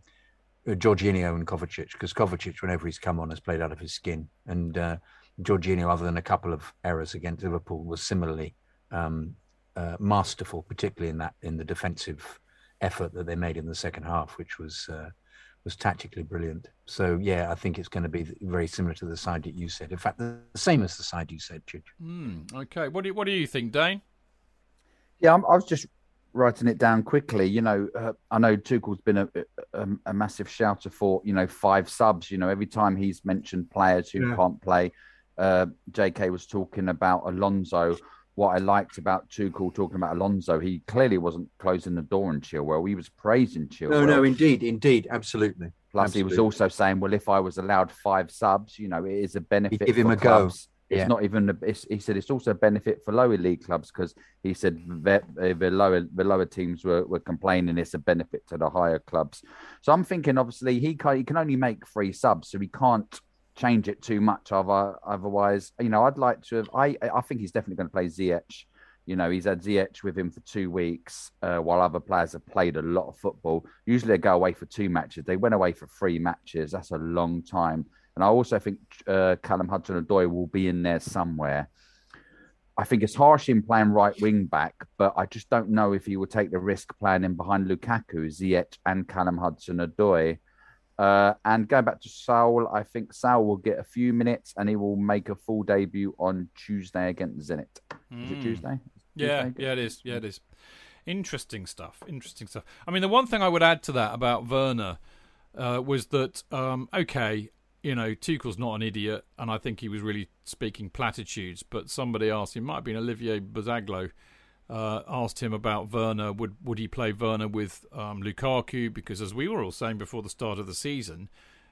Jorginho and Kovacic, because Kovacic, whenever he's come on, has played out of his skin. And uh, Jorginho, other than a couple of errors against Liverpool, was similarly um, uh, masterful, particularly in that in the defensive effort that they made in the second half, which was uh, was tactically brilliant. So yeah, I think it's going to be very similar to the side that you said. In fact, the same as the side you said, Chidge. Mm, okay, what do you, what do you think, Dane? Yeah, I'm, i was just writing it down quickly. You know, uh, I know Tuchel's been a, a, a, massive shouter for you know five subs. You know, every time he's mentioned players who yeah. can't play, uh, J.K. was talking about Alonso. What I liked about Tuchel talking about Alonso, he clearly wasn't closing the door on Chilwell. He was praising Chilwell. No, no, indeed, indeed, absolutely. Plus, absolutely. he was also saying, "Well, if I was allowed five subs, you know, it is a benefit." He'd give him a clubs. go. It's Yeah. not even. He said it's also a benefit for lower league clubs because he said the, the lower the lower teams were, were complaining. It's a benefit to the higher clubs. So I'm thinking, obviously, he can, he can only make three subs, so he can't change it too much. Other, otherwise, you know, I'd like to. Have, I I think he's definitely going to play Ziyech. You know, he's had Ziyech with him for two weeks, uh, while other players have played a lot of football. Usually they go away for two matches. They went away for three matches. That's a long time. And I also think uh, Callum Hudson-Odoi will be in there somewhere. I think it's harsh in playing right wing back, but I just don't know if he will take the risk playing in behind Lukaku, Ziyech, and Callum Hudson-Odoi. Uh, and going back to Saul, I think Saul will get a few minutes and he will make a full debut on Tuesday against Zenit. Is it Mm. Tuesday? Yeah, Tuesday? yeah, it is. Yeah, it is. Interesting stuff. Interesting stuff. I mean, the one thing I would add to that about Werner uh, was that, um, okay, you know, Tuchel's not an idiot, and I think he was really speaking platitudes. But somebody asked him, might have been Olivier Bazaglo, uh, asked him about Werner. Would would he play Werner with um, Lukaku? Because as we were all saying before the start of the season,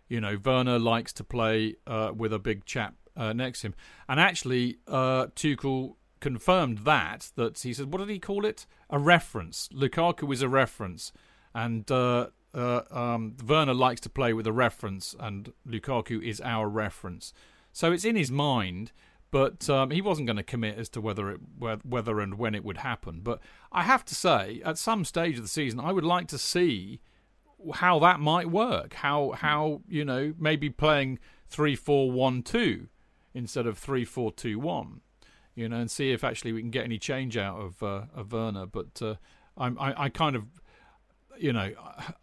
you know, Werner likes to play uh, with a big chap uh, next to him. And actually, uh, Tuchel confirmed that. That he said, what did he call it? A reference. Lukaku is a reference, and uh, um, Werner likes to play with a reference, and Lukaku is our reference. So it's in his mind. But um, he wasn't going to commit as to whether it whether and when it would happen. But I have to say, at some stage of the season, I would like to see how that might work. How how you know maybe playing three four one two instead of three four two one, you know, and see if actually we can get any change out of uh, of Werner. But uh, I'm I, I kind of you know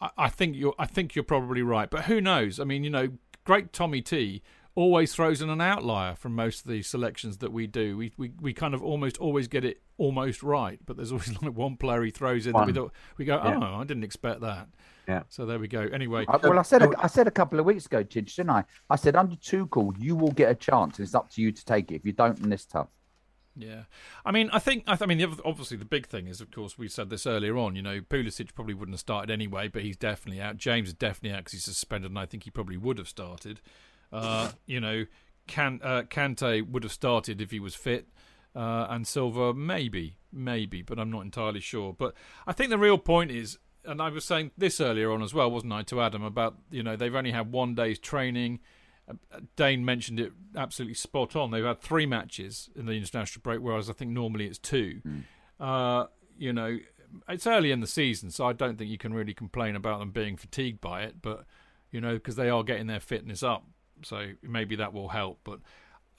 I, I think you're I think you're probably right. But who knows? I mean, you know, great Tommy T always throws in an outlier from most of the selections that we do. We we, we kind of almost always get it almost right, but there's [laughs] always like one player he throws in that we, thought, we go, oh, Yeah. I didn't expect that. Yeah. So there we go. Anyway, I, well, I said a, I said a couple of weeks ago, Chidge, didn't I? I said under Tuchel, you will get a chance. It's up to you to take it. If you don't, then it's tough. Yeah, I mean, I think I, th- I mean, the other- obviously the big thing is, of course, we said this earlier on. You know, Pulisic probably wouldn't have started anyway, but he's definitely out. James is definitely out because he's suspended, and I think he probably would have started. Uh, [coughs] you know, Can uh, Kante would have started if he was fit, uh, and Silva maybe, maybe, but I'm not entirely sure. But I think the real point is, and I was saying this earlier on as well, wasn't I, to Adam about you know they've only had one day's training. Dane mentioned it absolutely spot on. They've had three matches in the international break, whereas I think normally it's two. Uh, you know, it's early in the season, so I don't think you can really complain about them being fatigued by it. But you know, because they are getting their fitness up, so maybe that will help. But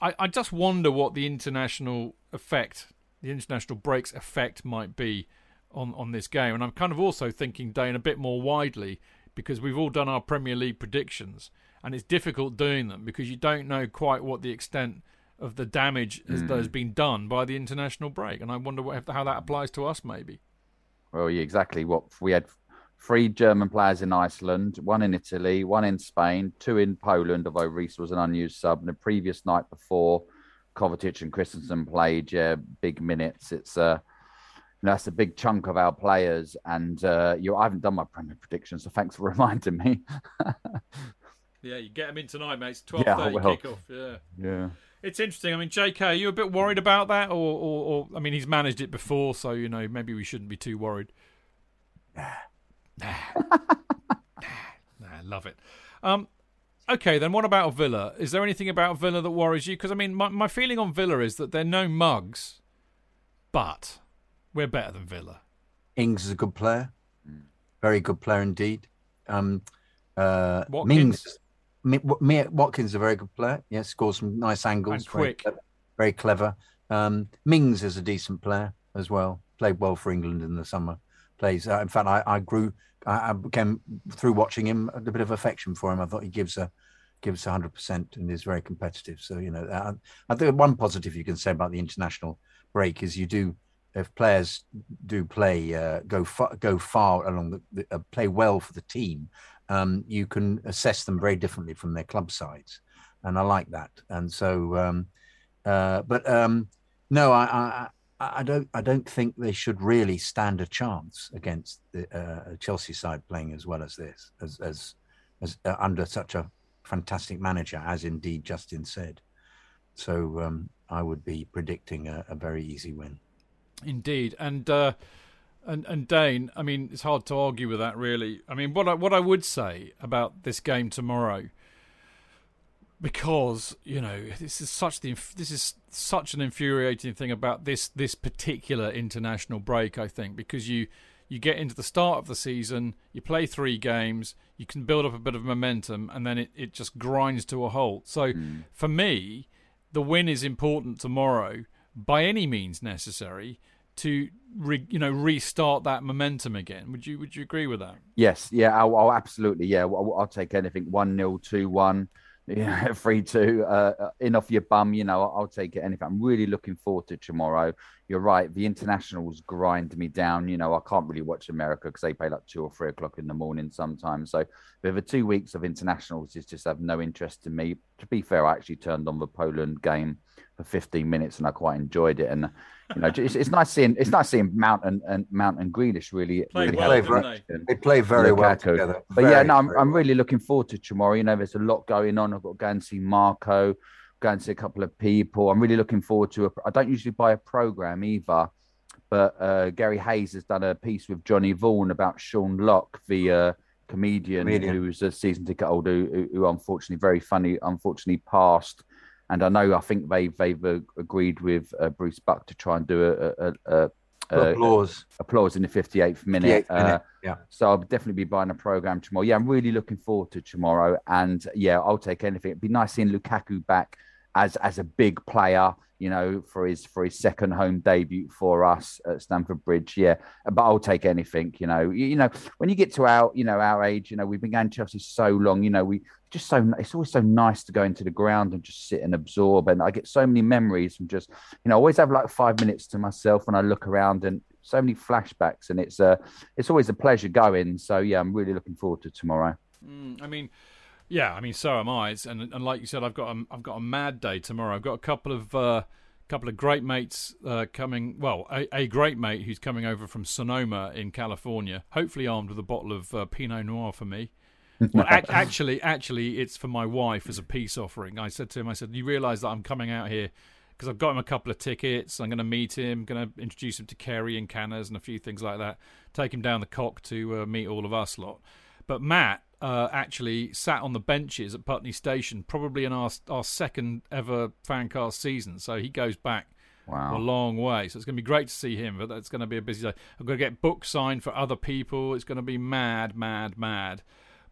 I, I just wonder what the international effect, the international breaks effect, might be on on this game. And I'm kind of also thinking, Dane, a bit more widely because we've all done our Premier League predictions, and it's difficult doing them because you don't know quite what the extent of the damage has, that has been done by the international break. And I wonder what, how that applies to us, maybe. Well, yeah, exactly. What we had three German players in Iceland, one in Italy, one in Spain, two in Poland, although Reece was an unused sub. And the previous night before, Kovacic and Christensen played yeah, big minutes. It's uh, know, that's a big chunk of our players. And uh, you, I haven't done my Premier prediction, so thanks for [laughs] reminding me. [laughs] yeah, you get them in tonight, mate. It's twelve Yeah, thirty kickoff. Yeah. yeah. It's interesting. I mean, JK, are you a bit worried about that, or, or, or I mean, he's managed it before, so you know maybe we shouldn't be too worried. Nah, nah, love it. Um, okay, then what about Villa? Is there anything about Villa that worries you? Because I mean, my my feeling on Villa is that they're no mugs, but we're better than Villa. Ings is a good player, very good player indeed. Um, uh, Watkins. Mings, Mi- Mi- Watkins is a very good player. Yeah, scores some nice angles. And very quick. clever- Very clever. Um, Mings is a decent player as well. Played well for England in the summer. Plays. Uh, in fact, I, I grew. I, I became through watching him a bit of affection for him. I thought he gives a gives hundred percent and is very competitive. So you know, I, I think one positive you can say about the international break is you do if players do play uh, go far go far along the, the uh, play well for the team, um, you can assess them very differently from their club sides, and I like that. And so, um, uh, but um, no, I, I I don't I don't think they should really stand a chance against the uh, Chelsea side playing as well as this as as as uh, under such a fantastic manager as indeed Justin said. So um, I would be predicting a, a very easy win. Indeed, and uh, and and Dane. I mean, it's hard to argue with that, really. I mean, what I what I would say about this game tomorrow, because you know this is such the this is such an infuriating thing about this this particular international break. I think because you you get into the start of the season, you play three games, you can build up a bit of momentum, and then it, it just grinds to a halt. So hmm. for me, the win is important tomorrow by any means necessary to re, you know restart that momentum again. Would you would you agree with that? Yes, yeah, I'll, I'll absolutely, yeah, I'll, I'll take anything. One 0 two one, [laughs] yeah, three two, uh, uh, in off your bum. You know, I'll, take it anything. I'm really looking forward to tomorrow. You're right, the internationals grind me down. You know, I can't really watch America because they play like two or three o'clock in the morning sometimes. So, with the two weeks of internationals, it's just have no interest in me. To be fair, I actually turned on the Poland game for 15 minutes and I quite enjoyed it. And you know, it's, it's nice seeing it's nice seeing Mount and, and Mount and Grealish really, Played really well, have didn't. They play very well Lukaku. together. But yeah, no, I'm, very I'm really looking forward to tomorrow. You know, there's a lot going on. I've got to go and see Marco, go and see a couple of people. I'm really looking forward to. A, I don't usually buy a program either, but uh, Gary Hayes has done a piece with Johnny Vaughan about Sean Lock, the uh, comedian, Comedian. who was a season ticket holder who, who unfortunately, very funny, unfortunately passed. And I know, I think they've they've uh, agreed with uh, Bruce Buck to try and do a, a, a, a applause. applause in the 58th minute. 58th minute, Uh, yeah. so I'll definitely be buying a program tomorrow. Yeah, I'm really looking forward to tomorrow. And yeah, I'll take anything. It'd be nice seeing Lukaku back as as a big player. You know, for his for his second home debut for us at Stamford Bridge. Yeah, but I'll take anything. You know, you, you know when you get to our you know our age, you know we've been going to Chelsea so long. You know we just so it's always so nice to go into the ground and just sit and absorb. And I get so many memories from just you know I always have like five minutes to myself when I look around and so many flashbacks. And it's uh it's always a pleasure going. So yeah, I'm really looking forward to tomorrow. Mm, I mean, yeah, I mean, so am I. And and like you said, I've got a, I've got a mad day tomorrow. I've got a couple of uh, couple of great mates uh, coming. Well, a, a great mate who's coming over from Sonoma in California, hopefully armed with a bottle of uh, Pinot Noir for me. well, ac- [laughs] actually, actually, it's for my wife as a peace offering. I said to him, I said, "You realise that I'm coming out here because I've got him a couple of tickets. I'm going to meet him, going to introduce him to Kerry and Canners and a few things like that. Take him down the cock to uh, meet all of us lot." But Matt uh, actually sat on the benches at Putney Station, probably in our our second ever fancast season. So he goes back Wow. a long way. So it's going to be great to see him. But that's going to be a busy day. I'm going to get books signed for other people. It's going to be mad, mad, mad.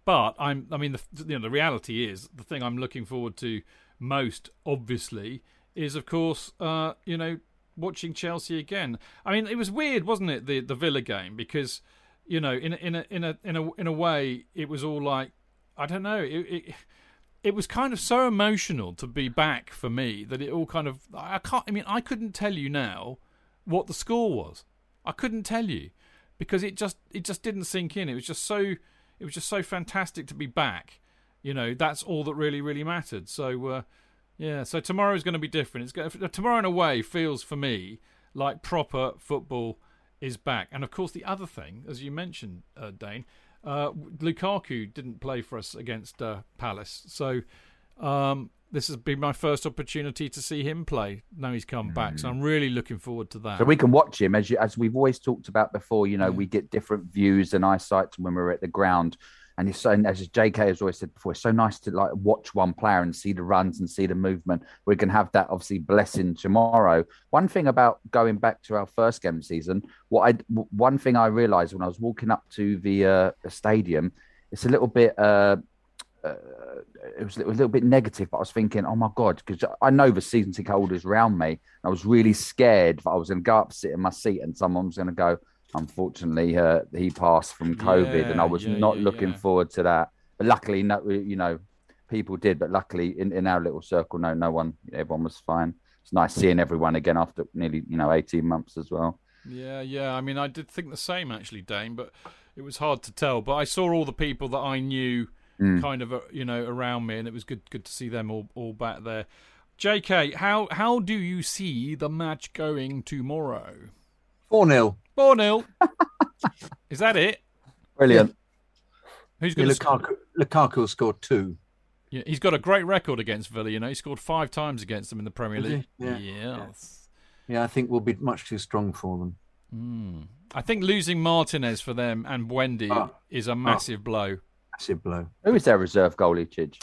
But I'm. I mean, the you know the reality is the thing I'm looking forward to most, obviously, is of course, uh, you know, watching Chelsea again. I mean, it was weird, wasn't it, the the Villa game because you know, in in a in a in a in a way, it was all like I don't know. It, it it was kind of so emotional to be back for me that it all kind of I can't. I mean, I couldn't tell you now what the score was. I couldn't tell you because it just it just didn't sink in. It was just so it was just so fantastic to be back. You know, that's all that really really mattered. So uh, yeah, so tomorrow is going to be different. It's going tomorrow in a way feels for me like proper football is back. And of course, the other thing, as you mentioned, uh, Dane, uh, Lukaku didn't play for us against uh, Palace. So um, this has been my first opportunity to see him play. Now he's come back. So I'm really looking forward to that. So we can watch him as you, as we've always talked about before. You know, we get different views and eyesight when we're at the ground. And it's so, as JK has always said before, it's so nice to like watch one player and see the runs and see the movement. We can have that obviously blessing tomorrow. One thing about going back to our first game season, what I one thing I realised when I was walking up to the, uh, stadium, it's a little bit. Uh, uh, it was a little bit negative, but I was thinking, oh my god, because I know the season ticket holders around me. I was really scared that I was going to go up, sit in my seat, and someone was going to go. Unfortunately, uh, he passed from COVID, and I was yeah, not yeah, looking yeah. forward to that. But luckily, no, you know, people did. But luckily, in, in our little circle, no, no one, everyone was fine. It's nice seeing everyone again after nearly, you know, eighteen months as well. Yeah, yeah. I mean, I did think the same actually, Dane, but it was hard to tell. But I saw all the people that I knew, Mm. kind of, uh, you know, around me, and it was good, good to see them all, all back there. J.K., how how do you see the match going tomorrow? 4 0. Four 0 [laughs] Is that it? Brilliant. Who's going to? Lukaku, Lukaku scored two. Yeah, he's got a great record against Villa. You know, he scored five times against them in the Premier League. Yeah. Yes. Yeah, I think we'll be much too strong for them. Mm. I think losing Martinez for them and Buendía Ah. is a massive blow. Massive blow. Who is their reserve goalie, Chidge?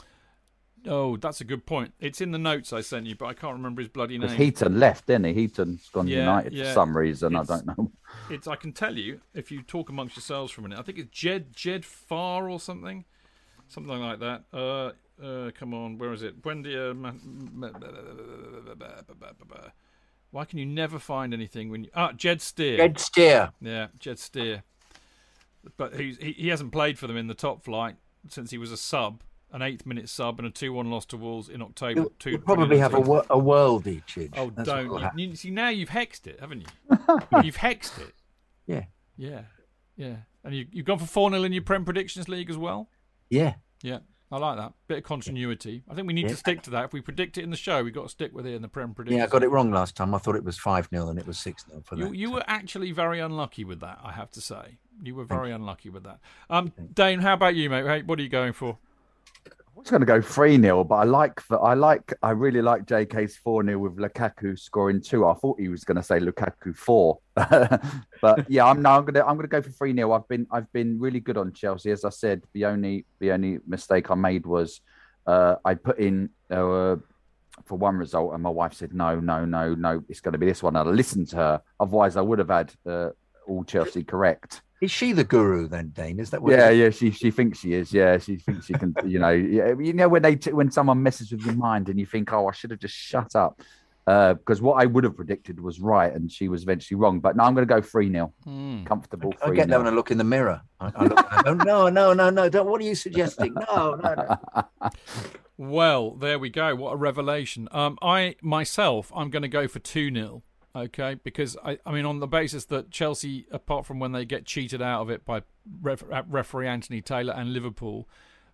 Oh, that's a good point. It's in the notes I sent you, but I can't remember his bloody Because name. Heaton left, didn't he? Heaton's gone Yeah, United yeah. for some reason. It's- I don't know. It's I can tell you if you talk amongst yourselves for a minute. I think it's Jed Jed Farr or something, something like that. Uh, uh, come on, where is it? Wendy. Uh, ma- ma- why can you never find anything when you ah Jed Steer? Jed Steer. Yeah, Jed Steer. But he's, he he hasn't played for them in the top flight since he was a sub, an eighth minute sub, and a two-one loss to Wolves in October. You'll, two- you'll probably have a, 2019. wor- a worldie, Chidge. Oh, That's don't you, you- see now you've hexed it, haven't you? [laughs] you've hexed it. Yeah. Yeah, yeah. And you, you've gone for 4 0 in your Prem Predictions League as well? Yeah. Yeah, I like that. Bit of continuity. I think we need to stick to that. If we predict it in the show, we've got to stick with it in the Prem Predictions. Yeah, I got it wrong last time. I thought it was 5 0 and it was 6 0 for You, that. you were actually very unlucky with that, I have to say. You were very unlucky with that. Um, Dane, how about you, mate? Hey, what are you going for? I was going to go 3 0, but I like that. I like, I really like JK's 4 0 with Lukaku scoring two. I thought he was going to say Lukaku 4. [laughs] but yeah, I'm now I'm going to, I'm going to go for 3 0. I've been, I've been really good on Chelsea. As I said, the only, the only mistake I made was uh, I put in, uh, for one result, and my wife said, "No, no, no, no, it's going to be this one." I listened to her. Otherwise, I would have had uh, all Chelsea correct. Is she the guru then, Dane? Is that what? Yeah, yeah, she she thinks she is. Yeah, she thinks she can. You know, [laughs] yeah, you know when they t- when someone messes with your mind and you think, oh, I should have just shut up, because what I would have predicted was right, and she was eventually wrong. But now I'm going to go three 0 Hmm. comfortable. I three get down 0 and look in the mirror. I, I look, I go, [laughs] no, no, no, no. Don't, what are you suggesting? No, no, no. [laughs] Well, there we go. What a revelation. Um, I myself, I'm going to go for two 0 Okay, because I, I mean, on the basis that Chelsea, apart from when they get cheated out of it by ref, uh, referee Anthony Taylor and Liverpool,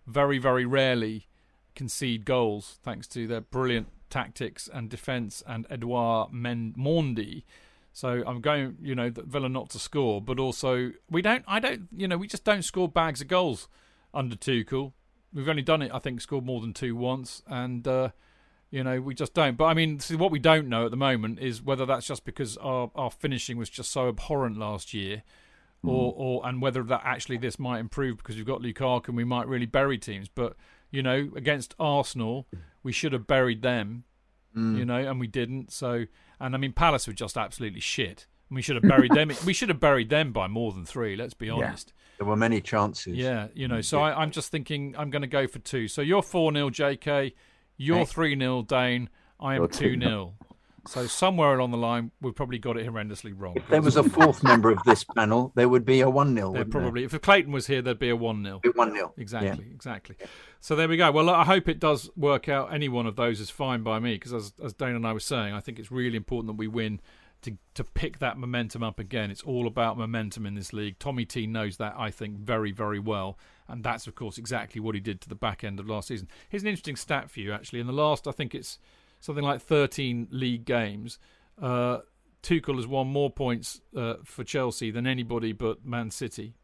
very, very rarely concede goals thanks to their brilliant tactics and defence and Edouard Men- Mendy. So I'm going, you know, Villa not to score, but also we don't, I don't, you know, we just don't score bags of goals under Tuchel. We've only done it, I think, scored more than two once, and uh, you know we just don't. But I mean, see, what we don't know at the moment is whether that's just because our, our finishing was just so abhorrent last year, hmm. or or and whether that actually this might improve because we've got Lukaku and we might really bury teams. But you know, against Arsenal, we should have buried them, hmm. you know, and we didn't. So, and I mean, Palace were just absolutely shit. And we should have buried them. We should have buried them by more than three. Let's be honest. There were many chances. Yeah, you know, so I, I'm just thinking I'm going to go for two. So you're 4 0, JK. You're 3 0, Dane. I am 2 2-0. So somewhere along the line, we've probably got it horrendously wrong. If there was a fourth [laughs] member of this panel, there would be a 1 0. There probably, if Clayton was here, there'd be a 1 0. 1 0. Exactly, exactly. So there we go. Well, I hope it does work out. Any one of those is fine by me because, as, as Dane and I were saying, I think it's really important that we win to to pick that momentum up again. It's all about momentum in this league. Tommy T knows that, I think, very, very well. And that's, of course, exactly what he did to the back end of last season. Here's an interesting stat for you, actually. In the last, I think it's something like 13 league games, uh, Tuchel has won more points uh, for Chelsea than anybody but Man City.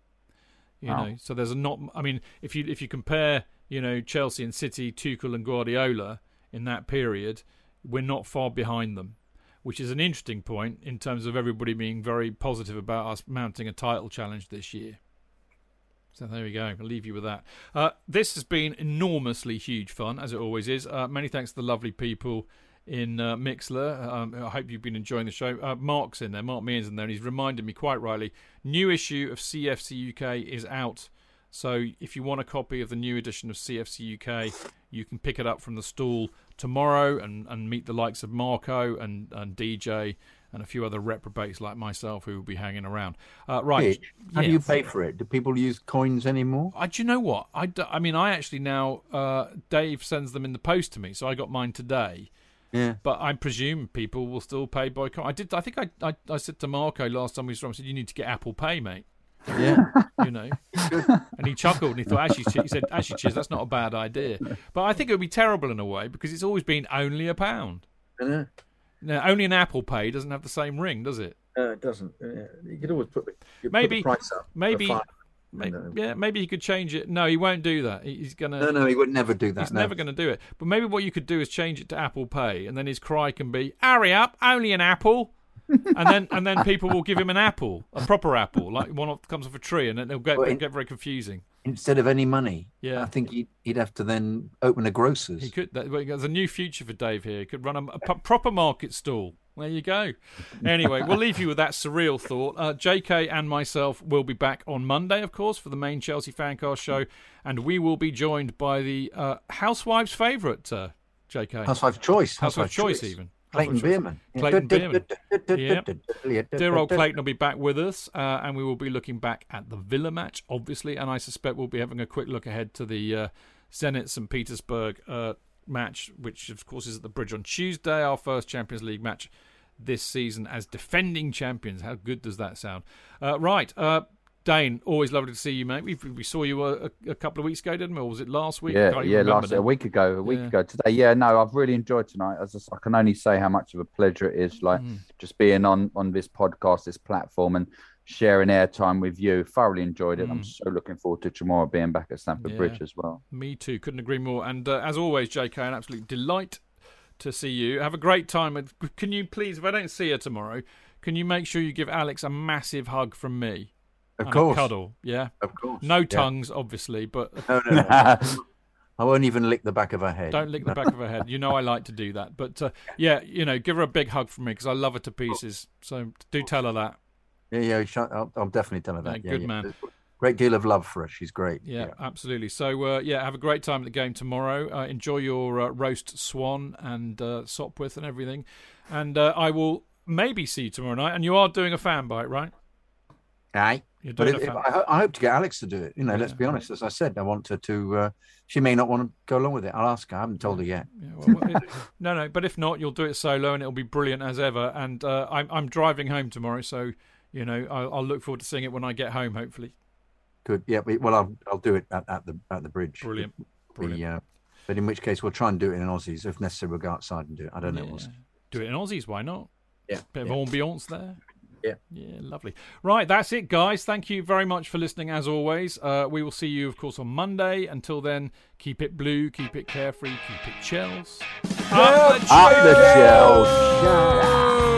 You Wow. know, so there's a not. I mean, if you if you compare, you know, Chelsea and City, Tuchel and Guardiola in that period, we're not far behind them, which is an interesting point in terms of everybody being very positive about us mounting a title challenge this year. So there we go. I'll leave you with that. Uh, this has been enormously huge fun, as it always is. Uh, many thanks to the lovely people in uh, Mixlr. Um, I hope you've been enjoying the show. Uh, Mark's in there. Mark Mears in there, and he's reminded me quite rightly. New issue of CFC UK is out. So if you want a copy of the new edition of CFC UK, you can pick it up from the stall tomorrow and, and meet the likes of Marco and, and DJ and a few other reprobates like myself who will be hanging around. Uh, right. Pitch, How do you pay for it? Do people use coins anymore? I, do you know what? I, I mean, I actually now, uh, Dave sends them in the post to me, so I got mine today. Yeah. But I presume people will still pay by coin. I did. I think I, I, I said to Marco last time we saw him, I said, you need to get Apple Pay, mate. Yeah. [laughs] You know, and he chuckled and he thought, actually, he said, actually, cheers, that's not a bad idea. But I think it would be terrible in a way because it's always been only a pound. Yeah. Now, only an Apple Pay doesn't have the same ring, does it? Uh, it doesn't. Uh, you could always put the, you put Maybe, the price up. for maybe, five. may- No. yeah, maybe he could change it. No, he won't do that. He's gonna. No, no, he would never do that. He's no. never going to do it. But maybe what you could do is change it to Apple Pay, and then his cry can be, "Hurry up, only an apple." And then and then people will give him an apple, a proper apple, like one that comes off a tree, and then it'll get, Well, in- get very confusing. Instead of any money, Yeah. I think he'd, he'd have to then open a grocer's. He could. that- There's a new future for Dave here. He could run a proper market stall. There you go. Anyway, we'll leave you with that surreal thought. Uh, JK and myself will be back on Monday, of course, for the main Chelsea Fancast show, and we will be joined by the uh, Housewives' favourite, uh, JK. Housewife choice. Housewife choice, even. Clayton. Bierman. Clayton Bierman. Yep. Dear old Clayton will be back with us, uh, and we will be looking back at the Villa match, obviously, and I suspect we'll be having a quick look ahead to the uh, Zenit St. Petersburg uh, match, which, of course, is at the Bridge on Tuesday, our first Champions League match this season as defending champions. How good does that sound? Uh, right. Dane, always lovely to see you, mate. We, we saw you a, a, couple of weeks ago, didn't we? Or was it last week? Yeah, yeah, last now. a week ago, a week Yeah. ago today. Yeah, no, I've really enjoyed tonight. As I, I can only say how much of a pleasure it is, like Mm. just being on on this podcast, this platform, and sharing airtime with you. Thoroughly enjoyed it. I'm Mm. so looking forward to tomorrow being back at Stamford Yeah. Bridge as well. Me too. Couldn't agree more. And uh, as always, JK, an absolute delight to see you. Have a great time. And Can you please, if I don't see her tomorrow, can you make sure you give Alex a massive hug from me? Of course. A cuddle, yeah? Of course. No yeah. tongues, obviously, but [laughs] No, no, no. [laughs] I won't even lick the back of her head. don't lick the back of her head. You know I like to do that. But uh, yeah, you know, give her a big hug from me because I love her to pieces. So do tell her that. Yeah, yeah. sh- I'll, I'll definitely tell her that. Yeah, Yeah, good yeah. man. Great deal of love for her. She's great. Yeah, absolutely. So, uh, yeah, have a great time at the game tomorrow. Uh, enjoy your uh, roast swan and uh, Sopwith and everything. And uh, I will maybe see you tomorrow night. And you are doing a fan bite, right? Aye. But if, if, I, I hope to get Alex to do it. You know, let's be honest. As I said, I want her to. Uh, she may not want to go along with it. I'll ask her. I haven't told her yet. Yeah, well, well, it- [laughs] no, no. But if not, you'll do it solo, and it'll be brilliant as ever. And uh, I'm I'm driving home tomorrow, so you know I'll, I'll look forward to seeing it when I get home. Hopefully, Good. Yeah. Well, I'll I'll do it at, at the at the bridge. Brilliant. The, Brilliant. uh, but in which case, we'll try and do it in Aussies. If necessary, we'll go outside and do it. I don't know. Yeah. Do it in Aussies. Why not? Yeah. Bit of yeah. ambiance there. Yeah. Yeah, lovely. Right, that's it, guys. Thank you very much for listening, as always. Uh, we will see you, of course, on Monday. Until then, keep it blue, keep it carefree, keep it chills. Up the Up the